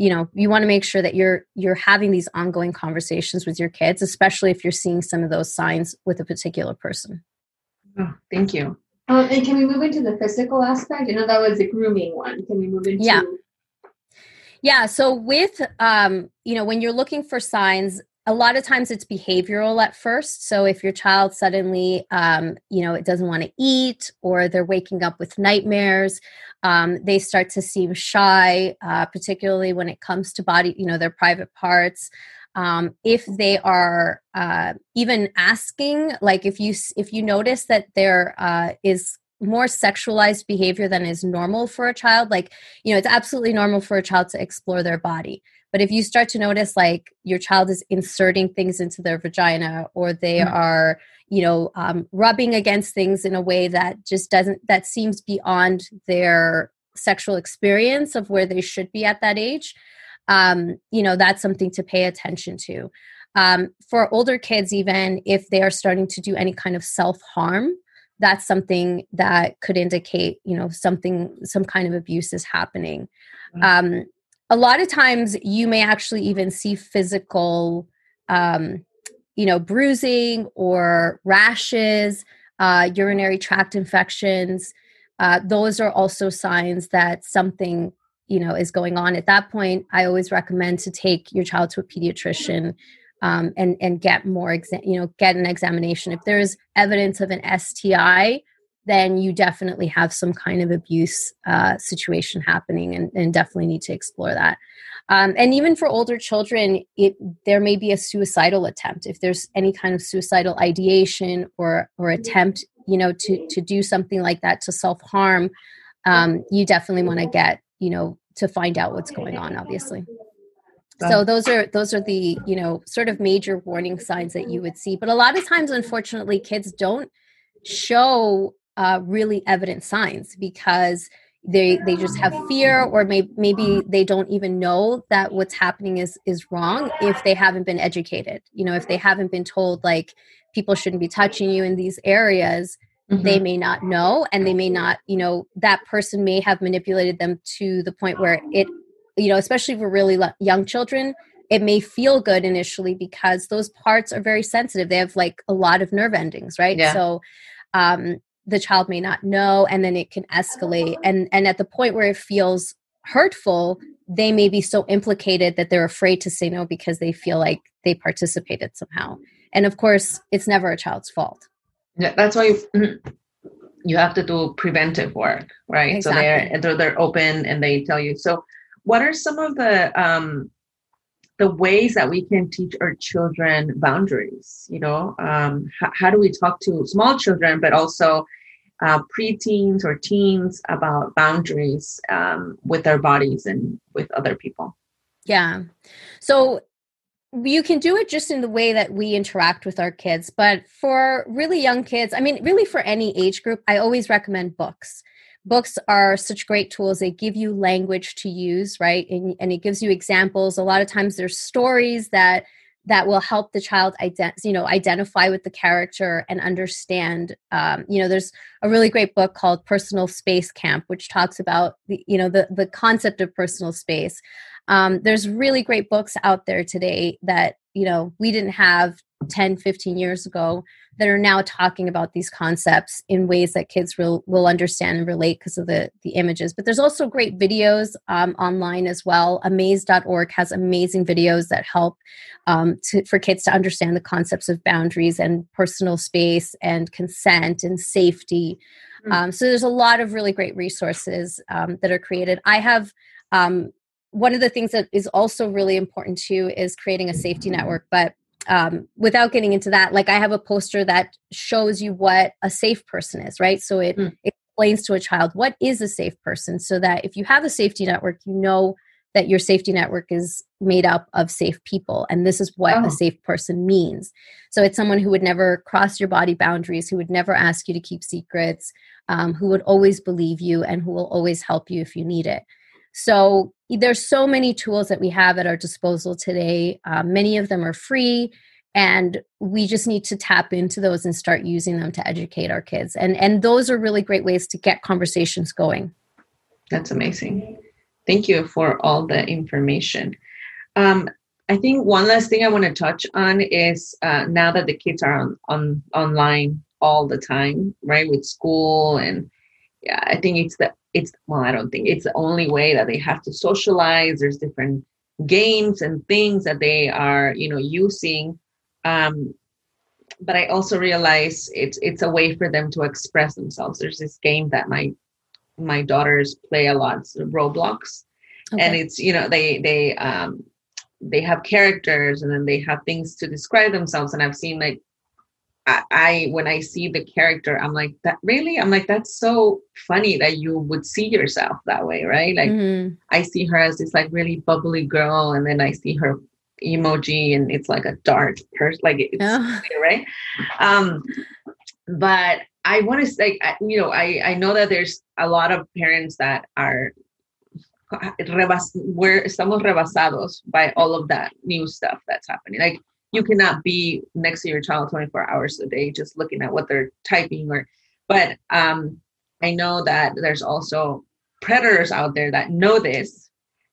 you know, you want to make sure that you're you're having these ongoing conversations with your kids, especially if you're seeing some of those signs with a particular person. Oh, thank you. Um, and can we move into the physical aspect? I know that was the grooming one. Can we move into? Yeah. Yeah. So with um, you know, when you're looking for signs, a lot of times it's behavioral at first. So if your child suddenly, um, you know, it doesn't want to eat, or they're waking up with nightmares, um, they start to seem shy, uh, particularly when it comes to body, you know, their private parts. Um, if they are uh, even asking, like if you if you notice that there uh, is more sexualized behavior than is normal for a child, like you know, it's absolutely normal for a child to explore their body. But if you start to notice like your child is inserting things into their vagina or they Mm. are, you know, um, rubbing against things in a way that just doesn't, that seems beyond their sexual experience of where they should be at that age, um, you know, that's something to pay attention to. Um, for older kids, even if they are starting to do any kind of self harm, that's something that could indicate, you know, something, some kind of abuse is happening. Mm. A lot of times you may actually even see physical um, you know bruising or rashes uh, urinary tract infections. Uh, those are also signs that something you know is going on. At that point i always recommend to take your child to a pediatrician um, and and get more you know get an examination. If there is evidence of an sti then you definitely have some kind of abuse uh, situation happening and, and definitely need to explore that. Um, and even for older children, it there may be a suicidal attempt if there's any kind of suicidal ideation or or attempt, you know, to to do something like that to self harm. Um, you definitely want to get you know to find out what's going on. Obviously. So those are those are the you know sort of major warning signs that you would see. But a lot of times, unfortunately, kids don't show uh, really evident signs because they they just have fear or may, maybe they don't even know that what's happening is is wrong if they haven't been educated you know if they haven't been told like people shouldn't be touching you in these areas Mm-hmm. they may not know and they may not you know that person may have manipulated them to the point where it you know especially for really young children it may feel good initially because those parts are very sensitive they have like a lot of nerve endings right Yeah. so um the child may not know and then it can escalate and and at the point where it feels hurtful they may be so implicated that they're afraid to say no because they feel like they participated somehow and of course it's never a child's fault Yeah, that's why you, you have to do preventive work, right? So they're they're they're open and they tell you. So, what are some of the um, the ways that we can teach our children boundaries? You know, um, how, how do we talk to small children, but also uh, preteens or teens about boundaries um, with their bodies and with other people? Yeah. So you can do it just in the way that we interact with our kids. But for really young kids, I mean, really for any age group, I always recommend books. Books are such great tools. They give you language to use, right? And, and it gives you examples. A lot of times there's stories that that will help the child ident- you know identify with the character and understand um, you know there's a really great book called personal space camp which talks about the you know the the concept of personal space. Um, there's really great books out there today that you know we didn't have 10 15 years ago that are now talking about these concepts in ways that kids will will understand and relate because of the the images. But there's also great videos um, online as well. Amaze.org has amazing videos that help um, to, for kids to understand the concepts of boundaries and personal space and consent and safety. Mm. um, so there's a lot of really great resources um, that are created. I have um, one of the things that is also really important too is creating a safety network but um, without getting into that like i have a poster that shows you what a safe person is right so it Mm. explains to a child what is a safe person so that if you have a safety network you know that your safety network is made up of safe people and this is what Oh. a safe person means so it's someone who would never cross your body boundaries who would never ask you to keep secrets um, who would always believe you and who will always help you if you need it so there's so many tools that we have at our disposal today um, many of them are free and we just need to tap into those and start using them to educate our kids and and those are really great ways to get conversations going That's amazing. Thank you for all the information. Um, I think one last thing I want to touch on is uh, now that the kids are on, on online all the time, right, with school and yeah, I think it's the it's well, I don't think it's the only way that they have to socialize. There's different games and things that they are, you know, using. Um, but I also realize it's it's a way for them to express themselves. There's this game that my my daughters play a lot, Roblox, and it's you know they they um they have characters and then they have things to describe themselves. And I've seen like I, I when I see the character, I'm like that really. I'm like that's so funny that you would see yourself that way, right? Like Mhm. I see her as this like really bubbly girl, and then I see her emoji, and it's like a dark person, like it's Oh. right. Um, but I want to say, you know, I I know that there's a lot of parents that are rebas- we're estamos rebasados by all of that new stuff that's happening. Like you cannot be next to your child 24 hours a day just looking at what they're typing or but um I know that there's also predators out there that know this.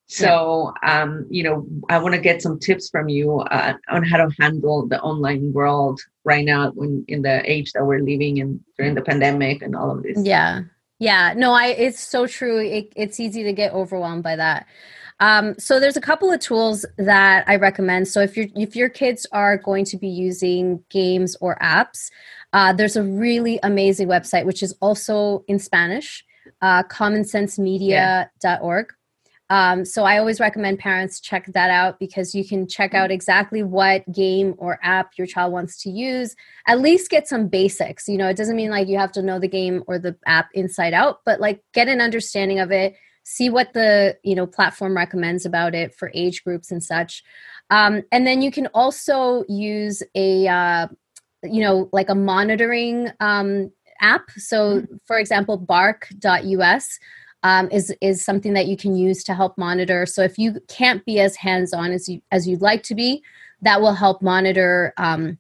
So um you know I want to get some tips from you uh, on how to handle the online world right now when in the age that we're living in during the pandemic and all of this. Yeah. Yeah. No, I it's so true. It, it's easy to get overwhelmed by that. Um, so there's a couple of tools that I recommend. So if your if your kids are going to be using games or apps, uh, there's a really amazing website which is also in Spanish, uh, commonsensemedia.org. Um, so I always recommend parents check that out because you can check out exactly what game or app your child wants to use. At least get some basics. You know, it doesn't mean like you have to know the game or the app inside out, but like get an understanding of it. See what the you know platform recommends about it for age groups and such. Um, and then you can also use a uh, you know like a monitoring um, app. So, for example, Bark.us um, is is something that you can use to help monitor. So if you can't be as hands on as you as you'd like to be, that will help monitor. Um,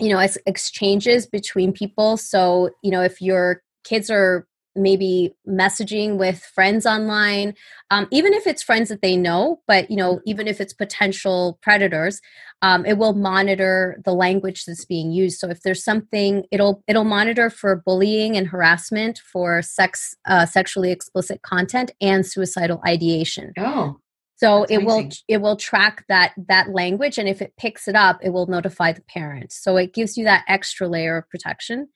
you know, as exchanges between people. So you know, if your kids are maybe messaging with friends online um, even if it's friends that they know but you know even if it's potential predators um, it will monitor the language that's being used. So if there's something it'll it'll monitor for bullying and harassment for sex uh, sexually explicit content and suicidal ideation. Oh, so it will it will track that that language and if it picks it up it will notify the parent so it gives you that extra layer of protection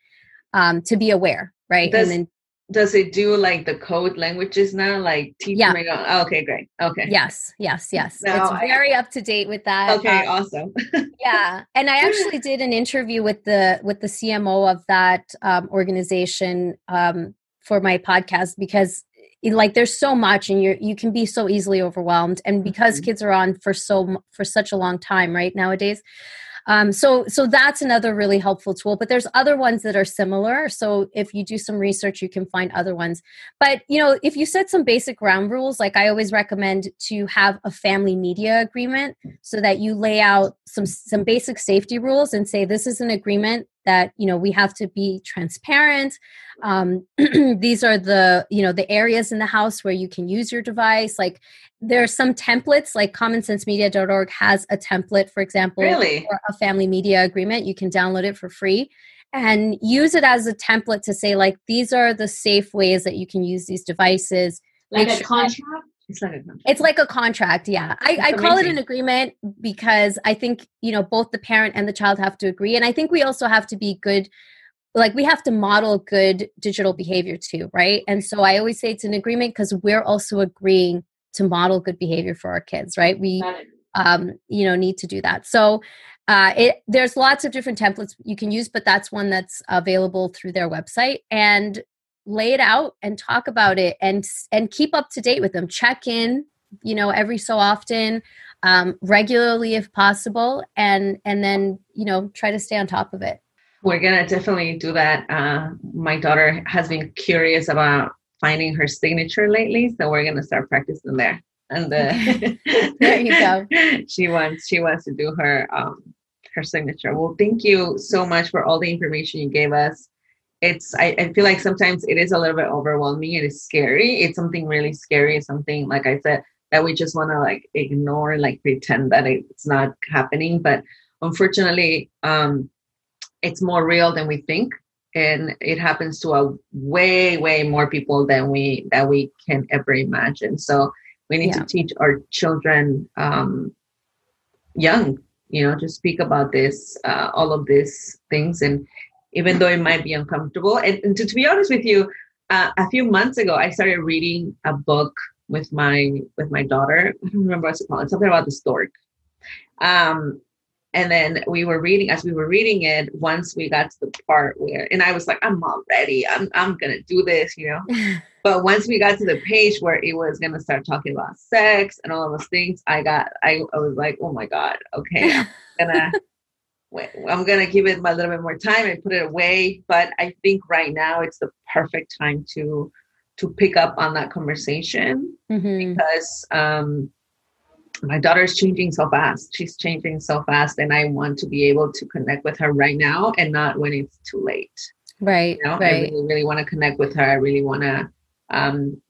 um, to be aware right? Does- and then does it do like the code languages now? Like teach Yeah. me- oh, okay, great. Okay. yes yes yes No, it's I- very up to date with that Okay, Um, awesome. yeah and i actually did an interview with the with the cmo of that um, organization um, for my podcast because like there's so much and you you can be so easily overwhelmed and because Mhm. kids are on for so for such a long time right nowadays um, so so that's another really helpful tool but there's other ones that are similar. So if you do some research you can find other ones. But you know if you set some basic ground rules like i always recommend to have a family media agreement so that you lay out some some basic safety rules and say this is an agreement that you know we have to be transparent um, these are the you know the areas in the house where you can use your device like there are some templates like commonsensemedia.org has a template for example Really? for a family media agreement you can download it for free and use it as a template to say like these are the safe ways that you can use these devices Like Make a sure- contract. It's like a contract. it's like a contract, yeah. I, I call it an agreement because I think, you know, both the parent and the child have to agree. And I think we also have to be good, like we have to model good digital behavior too, right? And so I always say it's an agreement because we're also agreeing to model good behavior for our kids, right? We um, you know need to do that so uh, it there's lots of different templates you can use but that's one that's available through their website and lay it out and talk about it and and keep up to date with them check in you know every so often um, regularly if possible and and then you know try to stay on top of it We're gonna definitely do that. Uh, my daughter has been curious about finding her signature lately, so we're gonna start practicing there. And uh, There you go. She wants she wants to do her um, her signature. Well, thank you so much for all the information you gave us. It's I, I feel like sometimes it is a little bit overwhelming. It is scary. It's something really scary. It's something like I said that we just want to like ignore, like pretend that it's not happening. But unfortunately, um, it's more real than we think and it happens to a way way more people than we that we can ever imagine so we need Yeah. to teach our children um, young you know to speak about this uh, all of these things and even though it might be uncomfortable. And, and to, to be honest with you uh, a few months ago i started reading a book with my with my daughter. I don't remember what's it called. Something about the stork. Um and then we were reading as we were reading it once we got to the part where and i was like i'm all ready. I'm, I'm gonna do this you know? But once we got to the page where it was gonna start talking about sex and all of those things i got i, I was like oh my god okay i'm gonna i'm gonna give it a little bit more time and put it away but i think right now it's the perfect time to to pick up on that conversation Mhm. because um, my daughter is changing so fast. She's changing so fast, and I want to be able to connect with her right now and not when it's too late. right You know, I really, really want to connect with her. I really want to um,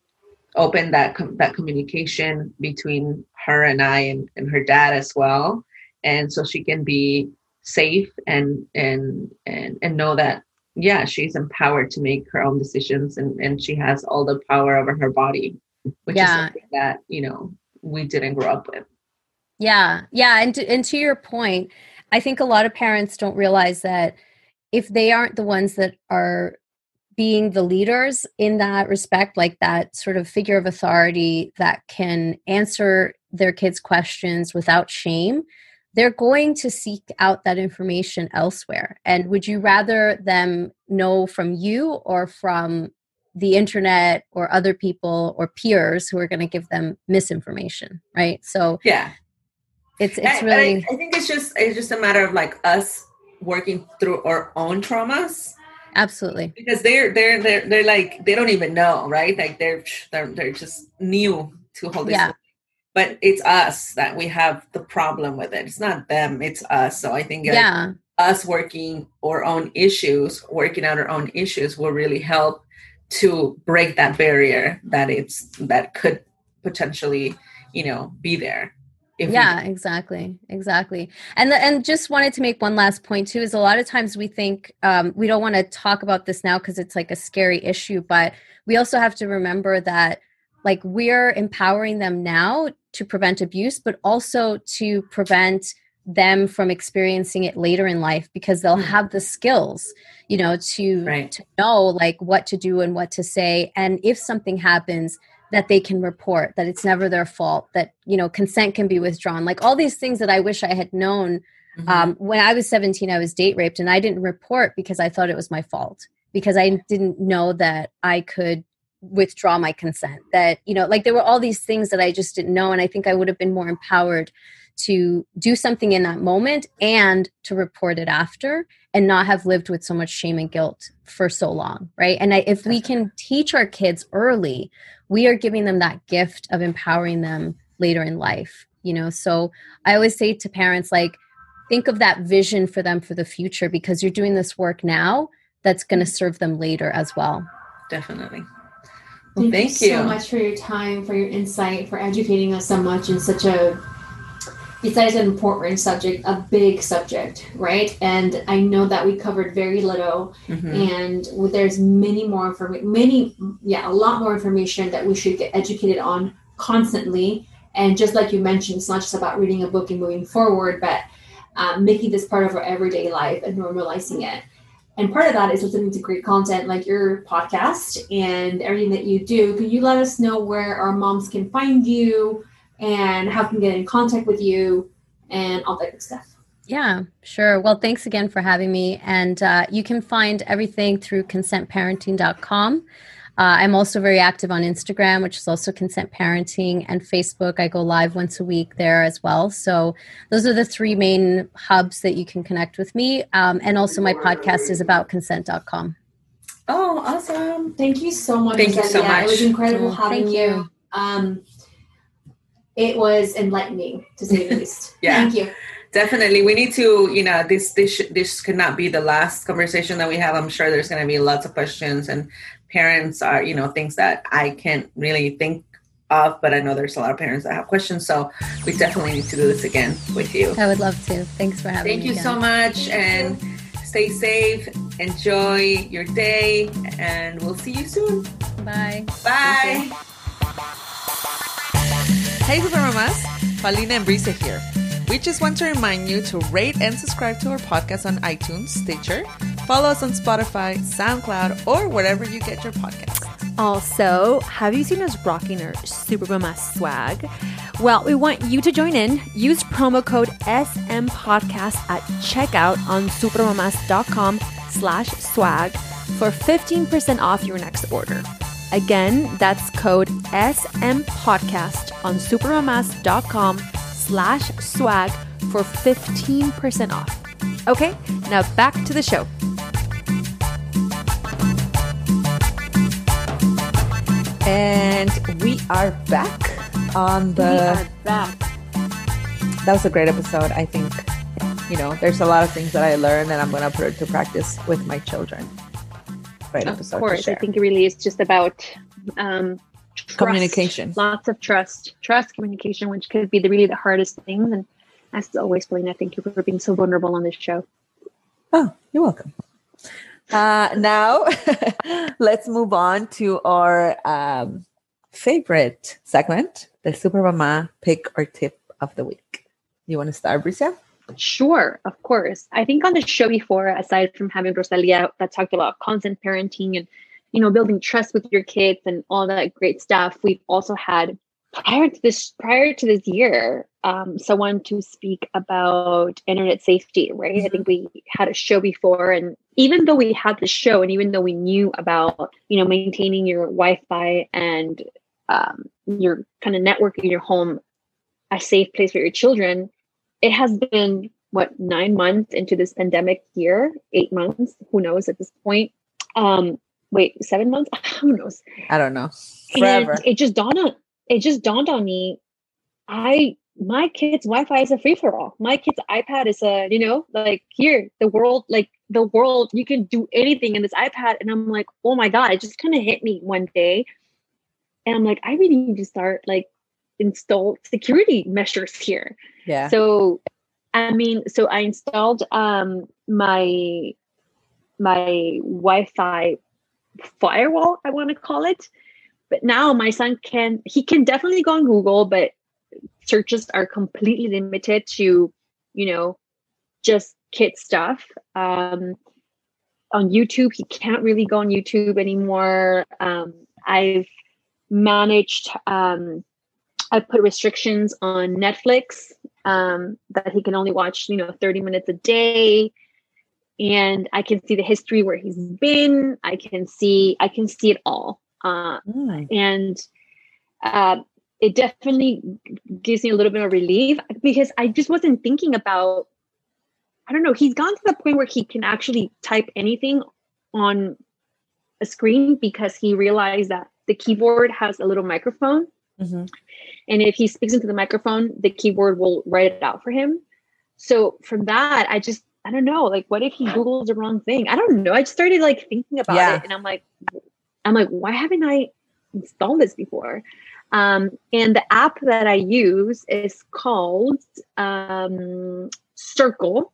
open that com- that communication between her and I and, and her dad as well, and so she can be safe and and and and know that yeah, she's empowered to make her own decisions, and and she has all the power over her body, which Yeah. is something that you know we didn't grow up with. Yeah, yeah, and to, and to your point, I think a lot of parents don't realize that if they aren't the ones that are being the leaders in that respect, like that sort of figure of authority that can answer their kids' questions without shame, they're going to seek out that information elsewhere. And would you rather them know from you or from the internet or other people or peers who are going to give them misinformation, right? So Yeah, it's it's I- really I, think it's just it's just a matter of like us working through our own traumas Absolutely. because they're they're they're they're like they don't even know, right? Like they're they're they're just new to all this. Yeah. But it's us that we have the problem with it. It's not them, it's us. So I think Yeah. us working our own issues, working out our own issues will really help to break that barrier that it's that could potentially, you know, be there. Yeah exactly exactly and the, and just wanted to make one last point too is a lot of times we think um, we don't want to talk about this now because it's like a scary issue but we also have to remember that like we're empowering them now to prevent abuse but also to prevent them from experiencing it later in life because they'll Mhm. have the skills you know to Right. to know like what to do and what to say and if something happens that they can report that it's never their fault that you know consent can be withdrawn like all these things that i wish i had known Mhm. um, when i was 17 i was date raped and i didn't report because i thought it was my fault because i didn't know that i could withdraw my consent that you know like there were all these things that i just didn't know and i think i would have been more empowered to do something in that moment and to report it after and not have lived with so much shame and guilt for so long right? And I, if we can teach our kids early we are giving them that gift of empowering them later in life you know? So i always say to parents like think of that vision for them for the future because you're doing this work now that's going to mm-hmm. serve them later as well. Definitely. Thank, thank you, you. so much for your time, for your insight, for educating us so much in such a besides an important subject, a big subject, right? And I know that we covered very little, Mhm. and there's many more information, many, yeah, a lot more information that we should get educated on constantly. And just like you mentioned, it's not just about reading a book and moving forward, but um, making this part of our everyday life and normalizing it. And part of that is listening to great content like your podcast and everything that you do. Can you let us know where our moms can find you and how can get in contact with you and all that good stuff? Yeah, sure. Well, thanks again for having me. And uh, you can find everything through consentparenting.com. Uh, I'm also very active on Instagram, which is also consent parenting, and Facebook. I go live once a week there as well. So those are the three main hubs that you can connect with me. Um, and also, my podcast is about consent.com. Oh, awesome. Thank you so much. Thank you so much. It was incredible Oh, having thank you. you. Um, it was enlightening to say the least. Yeah. Thank you. Definitely, we need to. You know, this this sh- this cannot be the last conversation that we have. I'm sure there's going to be lots of questions, and parents are, you know, things that I can't really think of, but I know there's a lot of parents that have questions. So we definitely need to do this again with you. I would love to. Thanks for having Thank me. Thank you again. so much, and stay safe. Enjoy your day, and we'll see you soon. Bye. Bye. Hey Super Mamas, Paulina and Brisa here. We just want to remind you to rate and subscribe to our podcast on iTunes, Stitcher, follow us on Spotify, SoundCloud, or wherever you get your podcasts. Also, have you seen us rocking our Supermama swag? Well, we want you to join in. Use promo code SM Podcast at checkout on supermamas.com slash swag for 15% off your next order. Again, that's code SM Podcast on supermamas.com slash swag for 15% off. Okay, now back to the show. And we are back on the. back. That was a great episode. I think, you know, there's a lot of things that I learned, and I'm going to put it to practice with my children. Great Of episode. to course, I think it really is just about um, trust. Communication. Lots of trust, trust, communication, which could be the really the hardest things. And as always, Paulina, thank you for being so vulnerable on this show. Oh, you're welcome. Uh, now, let's move on to our um, favorite segment, the Super Mama pick or tip of the week. You want to start, Brisa? Sure, of course. I think on the show before, aside from having Rosalia that talked about consent parenting and you know building trust with your kids and all that great stuff, we've also had prior to this prior to this year um, someone to speak about internet safety. Right? I think we had a show before, and even though we had the show, and even though we knew about you know maintaining your Wi-Fi and um, your kind of network in your home a safe place for your children it has been what nine months into this pandemic year eight months who knows at this point Um, wait, seven months? Who knows? I don't know. And Forever. it just dawned on it just dawned on me. I my kid's Wi-Fi is a free for all. My kid's iPad is a, you know, like here, the world, like the world, you can do anything in this iPad. And I'm like, oh my God, it just kind of hit me one day. And I'm like, I really need to start like install security measures here. Yeah. So I mean, so I installed um my my Wi-Fi firewall, I want to call it. But now my son can he can definitely go on Google, but searches are completely limited to, you know, just kid stuff. Um on YouTube, he can't really go on YouTube anymore. Um, I've managed um, I put restrictions on Netflix um, that he can only watch, you know, 30 minutes a day. And I can see the history where he's been. I can see, I can see it all. Uh, and uh, it definitely gives me a little bit of relief because I just wasn't thinking about. I don't know. He's gone to the point where he can actually type anything on a screen because he realized that the keyboard has a little microphone, Mhm. and if he speaks into the microphone, the keyboard will write it out for him. So from that, I just I don't know. Like, what if he googles the wrong thing? I don't know. I just started like thinking about Yeah. it, and I'm like, I'm like, why haven't I installed this before? Um, and the app that I use is called um, Circle.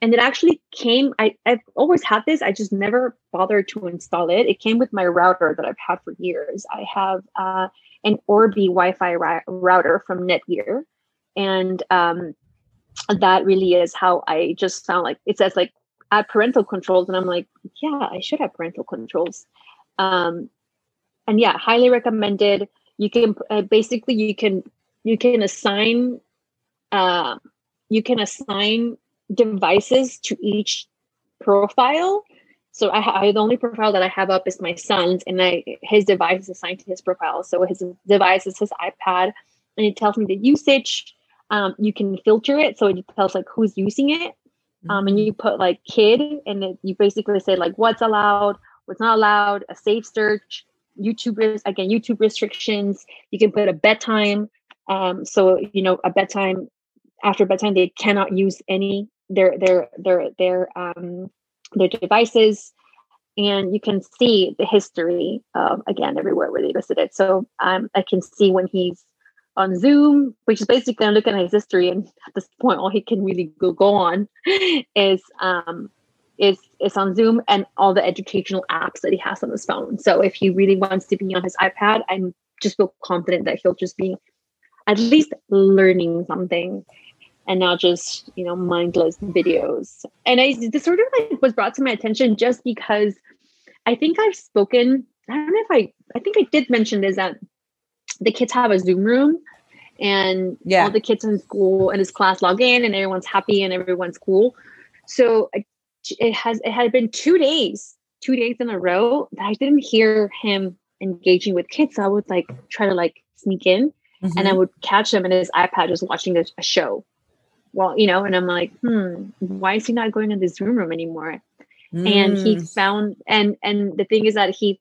And it actually came, I, I've always had this. I just never bothered to install it. It came with my router that I've had for years. I have uh, an Orbi Wi Fi ra- router from Netgear. And um, that really is how I just found like it says like add parental controls. And I'm like, yeah, I should have parental controls. Um, and yeah, highly recommended. You can uh, basically you can you can assign uh, you can assign devices to each profile. So I, I the only profile that I have up is my son's, and I his device is assigned to his profile. So his device is his iPad, and it tells me the usage. Um, you can filter it, so it tells like who's using it. Um, and you put like kid, and it, you basically say like what's allowed, what's not allowed, a safe search, YouTube again YouTube restrictions. You can put a bedtime. Um, so you know a bedtime after bedtime they cannot use any their their their their um their devices and you can see the history of again everywhere where they visited so um i can see when he's on zoom which is basically i'm looking at his history and at this point all he can really go, go on is um is is on zoom and all the educational apps that he has on his phone. So if he really wants to be on his ipad i'm just feel confident that he'll just be at least learning something and not just you know mindless videos. And i this sort of like was brought to my attention just because i think i've spoken i don't know if i i think i did mention this that the kids have a zoom room and Yeah. all the kids in school and his class log in and everyone's happy and everyone's cool. So I- it has it had been two days two days in a row that i didn't hear him engaging with kids so i would like try to like sneak in Mhm. and I would catch him in his iPad just watching a, a show. Well, you know, and I'm like, hmm, why is he not going to this Zoom room anymore? And he Mm. found and and the thing is that he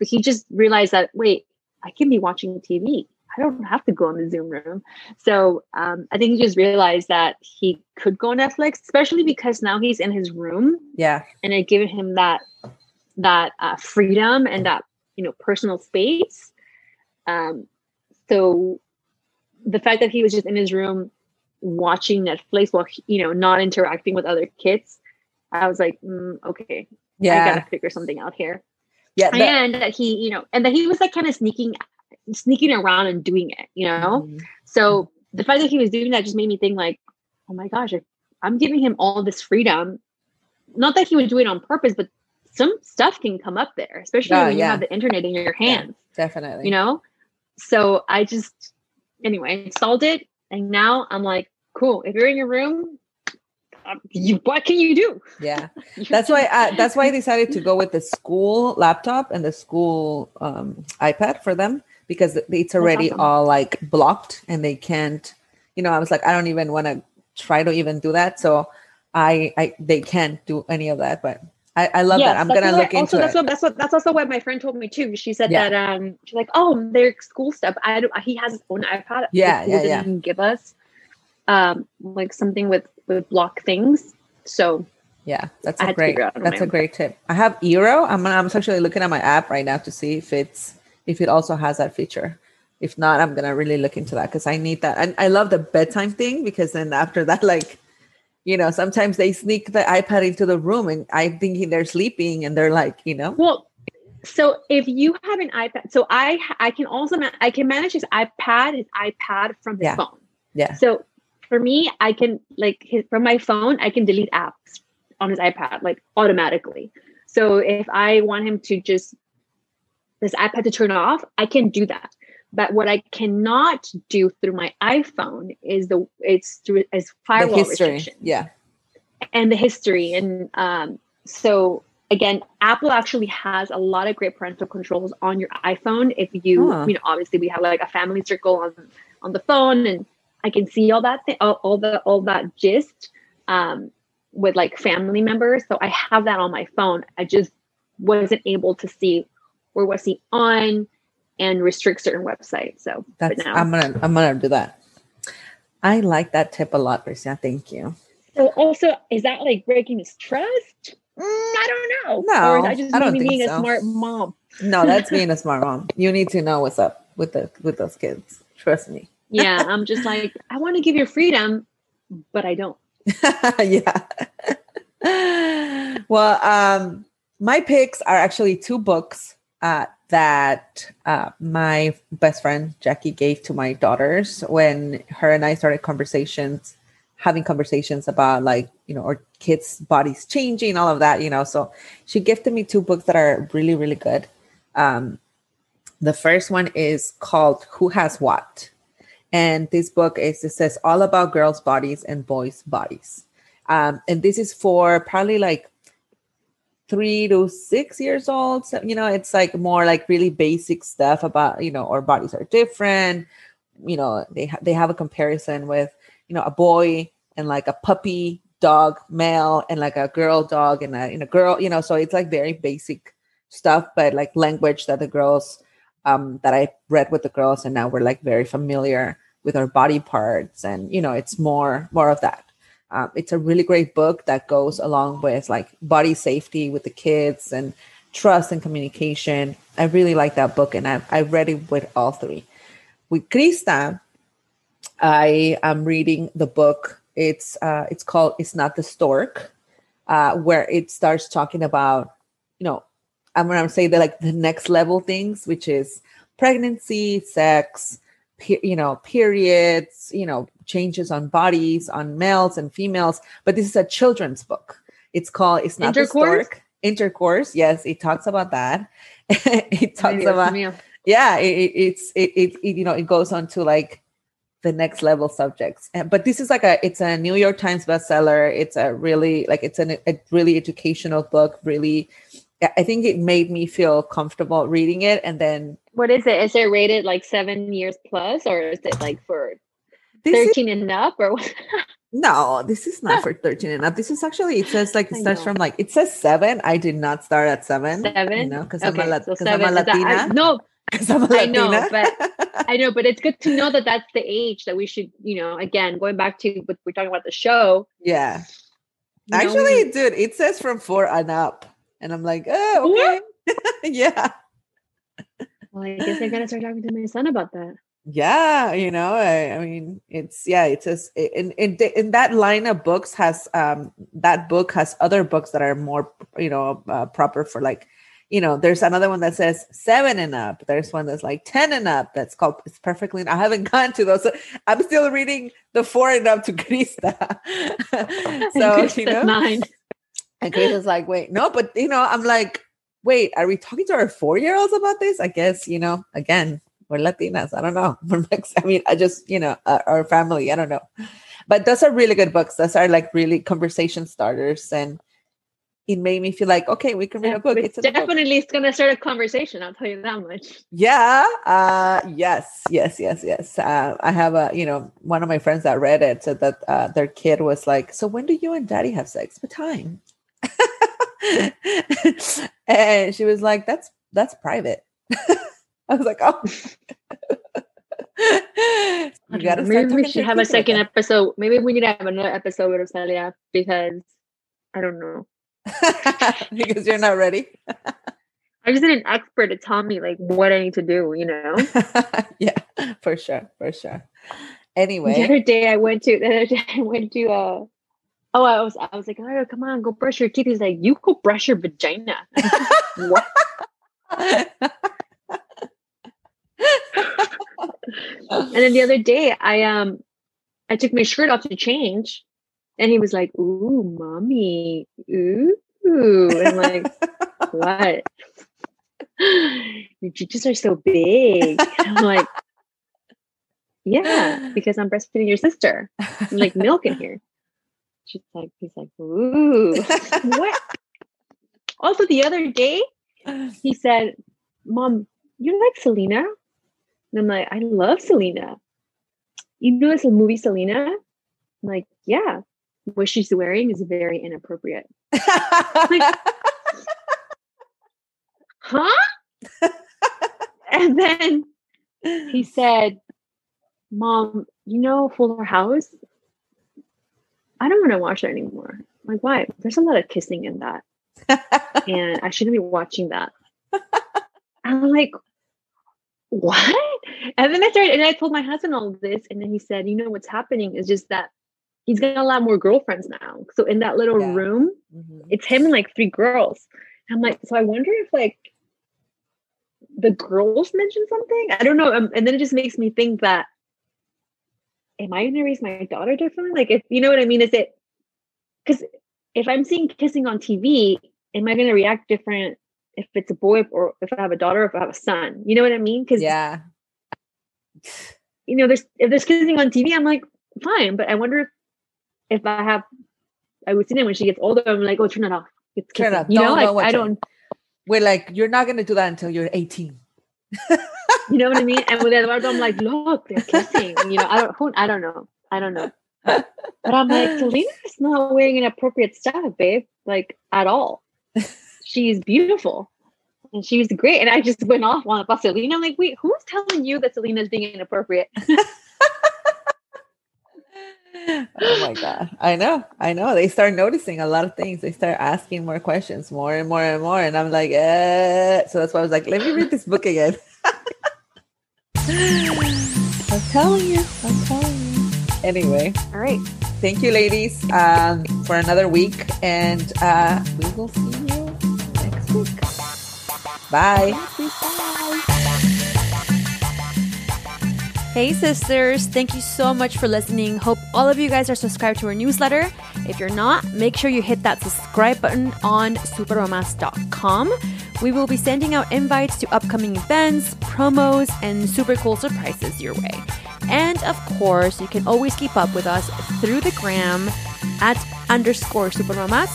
he just realized that wait, I can be watching TV. I don't have to go in the Zoom room. So um, I think he just realized that he could go on Netflix, especially because now he's in his room yeah. and it given him that that uh, freedom and that you know personal space um so the fact that he was just in his room watching netflix while he- you know not interacting with other kids i was like mm, okay i Yeah. gotta figure something out here Yeah. that- and that he you know and that he was like kind of sneaking sneaking around and doing it you know Mhm. so the fact that he was doing that just made me think like, oh my gosh, I'm giving him all this freedom. Not that he would do it on purpose, but some stuff can come up there, especially Oh, when you have the internet in your hands, Definitely. you know? So I just anyway, installed it and now I'm like, cool. If you're in your room, um, you, what can you do? Yeah. That's why I, that's why I decided to go with the school laptop and the school um, iPad for them because it's already awesome. all like blocked and they can't. You know, I was like, I don't even want to try to even do that. So I, I they can't do any of that. But I, I love that. I'm gonna what- look also, into that's it. What, that's what that's also what my friend told me too. She said Yeah. that um she's like, oh, their school stuff. I don't, he has his own iPad. Yeah, yeah, yeah. didn't Give us um like something with with block things. So Yeah, that's a great figure out on that's a great tip. I have Eero. I'm I'm actually looking at my app right now to see if it's if it also has that feature. If not, I'm gonna really look into that because I need that. And I love the bedtime thing because then after that, like, you know, sometimes they sneak the iPad into the room and I'm thinking they're sleeping and they're like, you know, well, so if you have an iPad, so I I can also ma- I can manage his iPad his iPad from his Yeah. phone. yeah, So for me, I can like his, from my phone, I can delete apps on his iPad like automatically. So if I want him to just this iPad to turn off, I can do that. But what I cannot do through my iPhone is the it's through as the firewall history. restriction Yeah, and the history and um, so again apple actually has a lot of great parental controls on your iphone if you Huh. you know obviously we have like a family circle on on the phone and i can see all that thing all, all the all that gist um, with like family members so i have that on my phone i just wasn't able to see where was he on and restrict certain websites so but that's now I'm gonna I'm gonna do that. I like that tip a lot, Priscilla. Thank you. so also is that like breaking his trust Mm, I don't know. No, or is that just I don't me think being so. a smart mom? No, that's being a smart mom. You need to know what's up with the with those kids. Trust me. Yeah, I'm just like, I want to give you freedom, but I don't. yeah. well, um, my picks are actually two books uh, that uh, my best friend Jackie gave to my daughters when her and I started conversations, having conversations about like you know our kids' bodies changing, all of that. You know, so she gifted me two books that are really really good. Um, the first one is called "Who Has What." And this book is it says all about girls' bodies and boys' bodies. Um, and this is for probably like three to six years old. So, you know, it's like more like really basic stuff about, you know, our bodies are different. You know, they ha- they have a comparison with, you know, a boy and like a puppy dog male and like a girl dog and a, and a girl, you know, so it's like very basic stuff, but like language that the girls um, that I read with the girls, and now we're like very familiar with our body parts, and you know, it's more more of that. Um, it's a really great book that goes along with like body safety with the kids and trust and communication. I really like that book, and I I read it with all three. With Krista, I am reading the book. It's uh, it's called "It's Not the Stork," uh, where it starts talking about you know I'm gonna say the like the next level things, which is pregnancy, sex, pe- you know, periods, you know, changes on bodies, on males and females. But this is a children's book. It's called "It's Not Intercourse? Stork." Intercourse, yes, it talks about that. it talks Maybe about yeah it, it, it's it, it, it you know it goes on to like the next level subjects but this is like a it's a new york times bestseller it's a really like it's an, a really educational book really I- think it made me feel comfortable reading it and then What is it? Is it rated like seven years plus, or is it like for this is, 13 and up? Or what? no this is not for 13 and up this is actually it says like it starts from like it says seven i did not start at seven you Seven? know because i'm a, Okay, so I'm a that- I- latina no, 'Cause I'm a I know, but I know, but it's good to know that that's the age that we should, you know, again, going back to what we're talking about the show. yeah you Actually, dude, it says from four and up. And I'm like, oh, okay. yeah. well, I guess I gotta start talking to my son about that. Yeah. You know, I, I mean, it's, yeah, it says in, in, in that line of books has, um, that book has other books that are more, you know, uh, proper for like, you know, there's another one that says seven and up. There's one that's like 10 and up. That's called, it's perfectly, I haven't gone to those. I'm still reading the four and up to Krista. so, you know, nine. And Chris is like, wait, no, but you know, I'm like, wait, are we talking to our four year olds about this? I guess, you know, again, we're Latinas. I don't know. We're Mex- I mean, I just, you know, uh, our family, I don't know. But those are really good books. Those are like really conversation starters. And it made me feel like, okay, we can read a book. It's in a book. definitely it's gonna start a conversation. I'll tell you that much. Yeah. Uh, yes, yes, yes, yes. Uh, I have a, you know, one of my friends that read it said that uh, their kid was like, so when do you and daddy have sex? What time? and she was like, "That's that's private." I was like, "Oh." you gotta start Maybe we should have a second episode. Maybe we need to have another episode with Rosalia because I don't know. because you're not ready. I just need an expert to tell me like what I need to do, you know? yeah, for sure, for sure. Anyway. The other day I went to the other day I went to uh oh I was I was like, oh come on, go brush your teeth. He's like, you go brush your vagina. what? And then the other day I um I took my shirt off to change and he was like, Ooh, mommy, ooh. And I'm like, what? Your juices are so big. And I'm like, yeah, because I'm breastfeeding your sister. I'm like milk in here. She's like, he's like, ooh. what? Also, the other day, he said, Mom, you like Selena? And I'm like, I love Selena. You know this movie Selena? I'm like, yeah. What she's wearing is very inappropriate. Huh? and then he said, Mom, you know Fuller House? I don't want to watch it anymore. Like, why? There's a lot of kissing in that. And I shouldn't be watching that. I'm like, what? And then I started, and I told my husband all this, and then he said, you know what's happening is just that he's got a lot more girlfriends now. So in that little Yeah. room, Mhm. it's him and like three girls. I'm like, so I wonder if like the girls mentioned something. I don't know. Um, and then it just makes me think that am I going to raise my daughter differently? Like, if you know what I mean, is it because if I'm seeing kissing on TV, am I going to react different if it's a boy or if I have a daughter, or if I have a son? You know what I mean? Because yeah, you know, there's if there's kissing on TV, I'm like, fine, but I wonder if if I have, I would see it when she gets older. I'm like, oh, turn it off. It's Turn it off. You know, Don't- like don't I it. don't. we're like, you're not gonna do that until you're 18. You know what I mean? And with Eduardo, I'm like, look, they're kissing. You know, I don't, who, I don't know, I don't know. But I'm like, Selena's not wearing inappropriate stuff, babe, like at all. She's beautiful, and she's great. And I just went off on about Selena. I'm like, wait, who's telling you that Selena's being inappropriate? oh my god. I know i know. They start noticing a lot of things. They start asking more questions more and more and more. And i'm like eh. so that's why i was like let me read this book again. I'm telling you i'm telling you. Anyway All right, thank you ladies um, for another week. And uh, we will see you next week. Bye Hey, sisters. Thank you so much for listening. Hope all of you guys are subscribed to our newsletter. If you're not, make sure you hit that subscribe button on supermamas.com. We will be sending out invites to upcoming events, promos, and super cool surprises your way. And of course, you can always keep up with us through the gram at underscore supermamas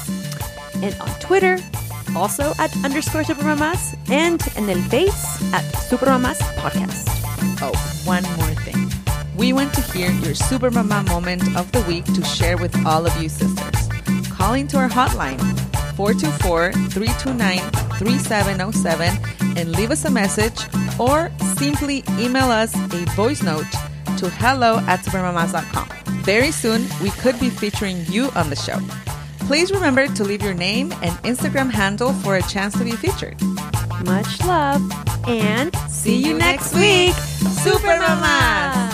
and on Twitter, also at underscore supermamas, and in the face at supermamas podcast. Oh, one more thing. We want to hear your super mama moment of the week to share with all of you sisters. Call into our hotline 424-329-3707 and leave us a message or simply email us a voice note to hello at supermamas.com. Very soon, we could be featuring you on the show. Please remember to leave your name and Instagram handle for a chance to be featured. Much love and See you next week, Super Mamas!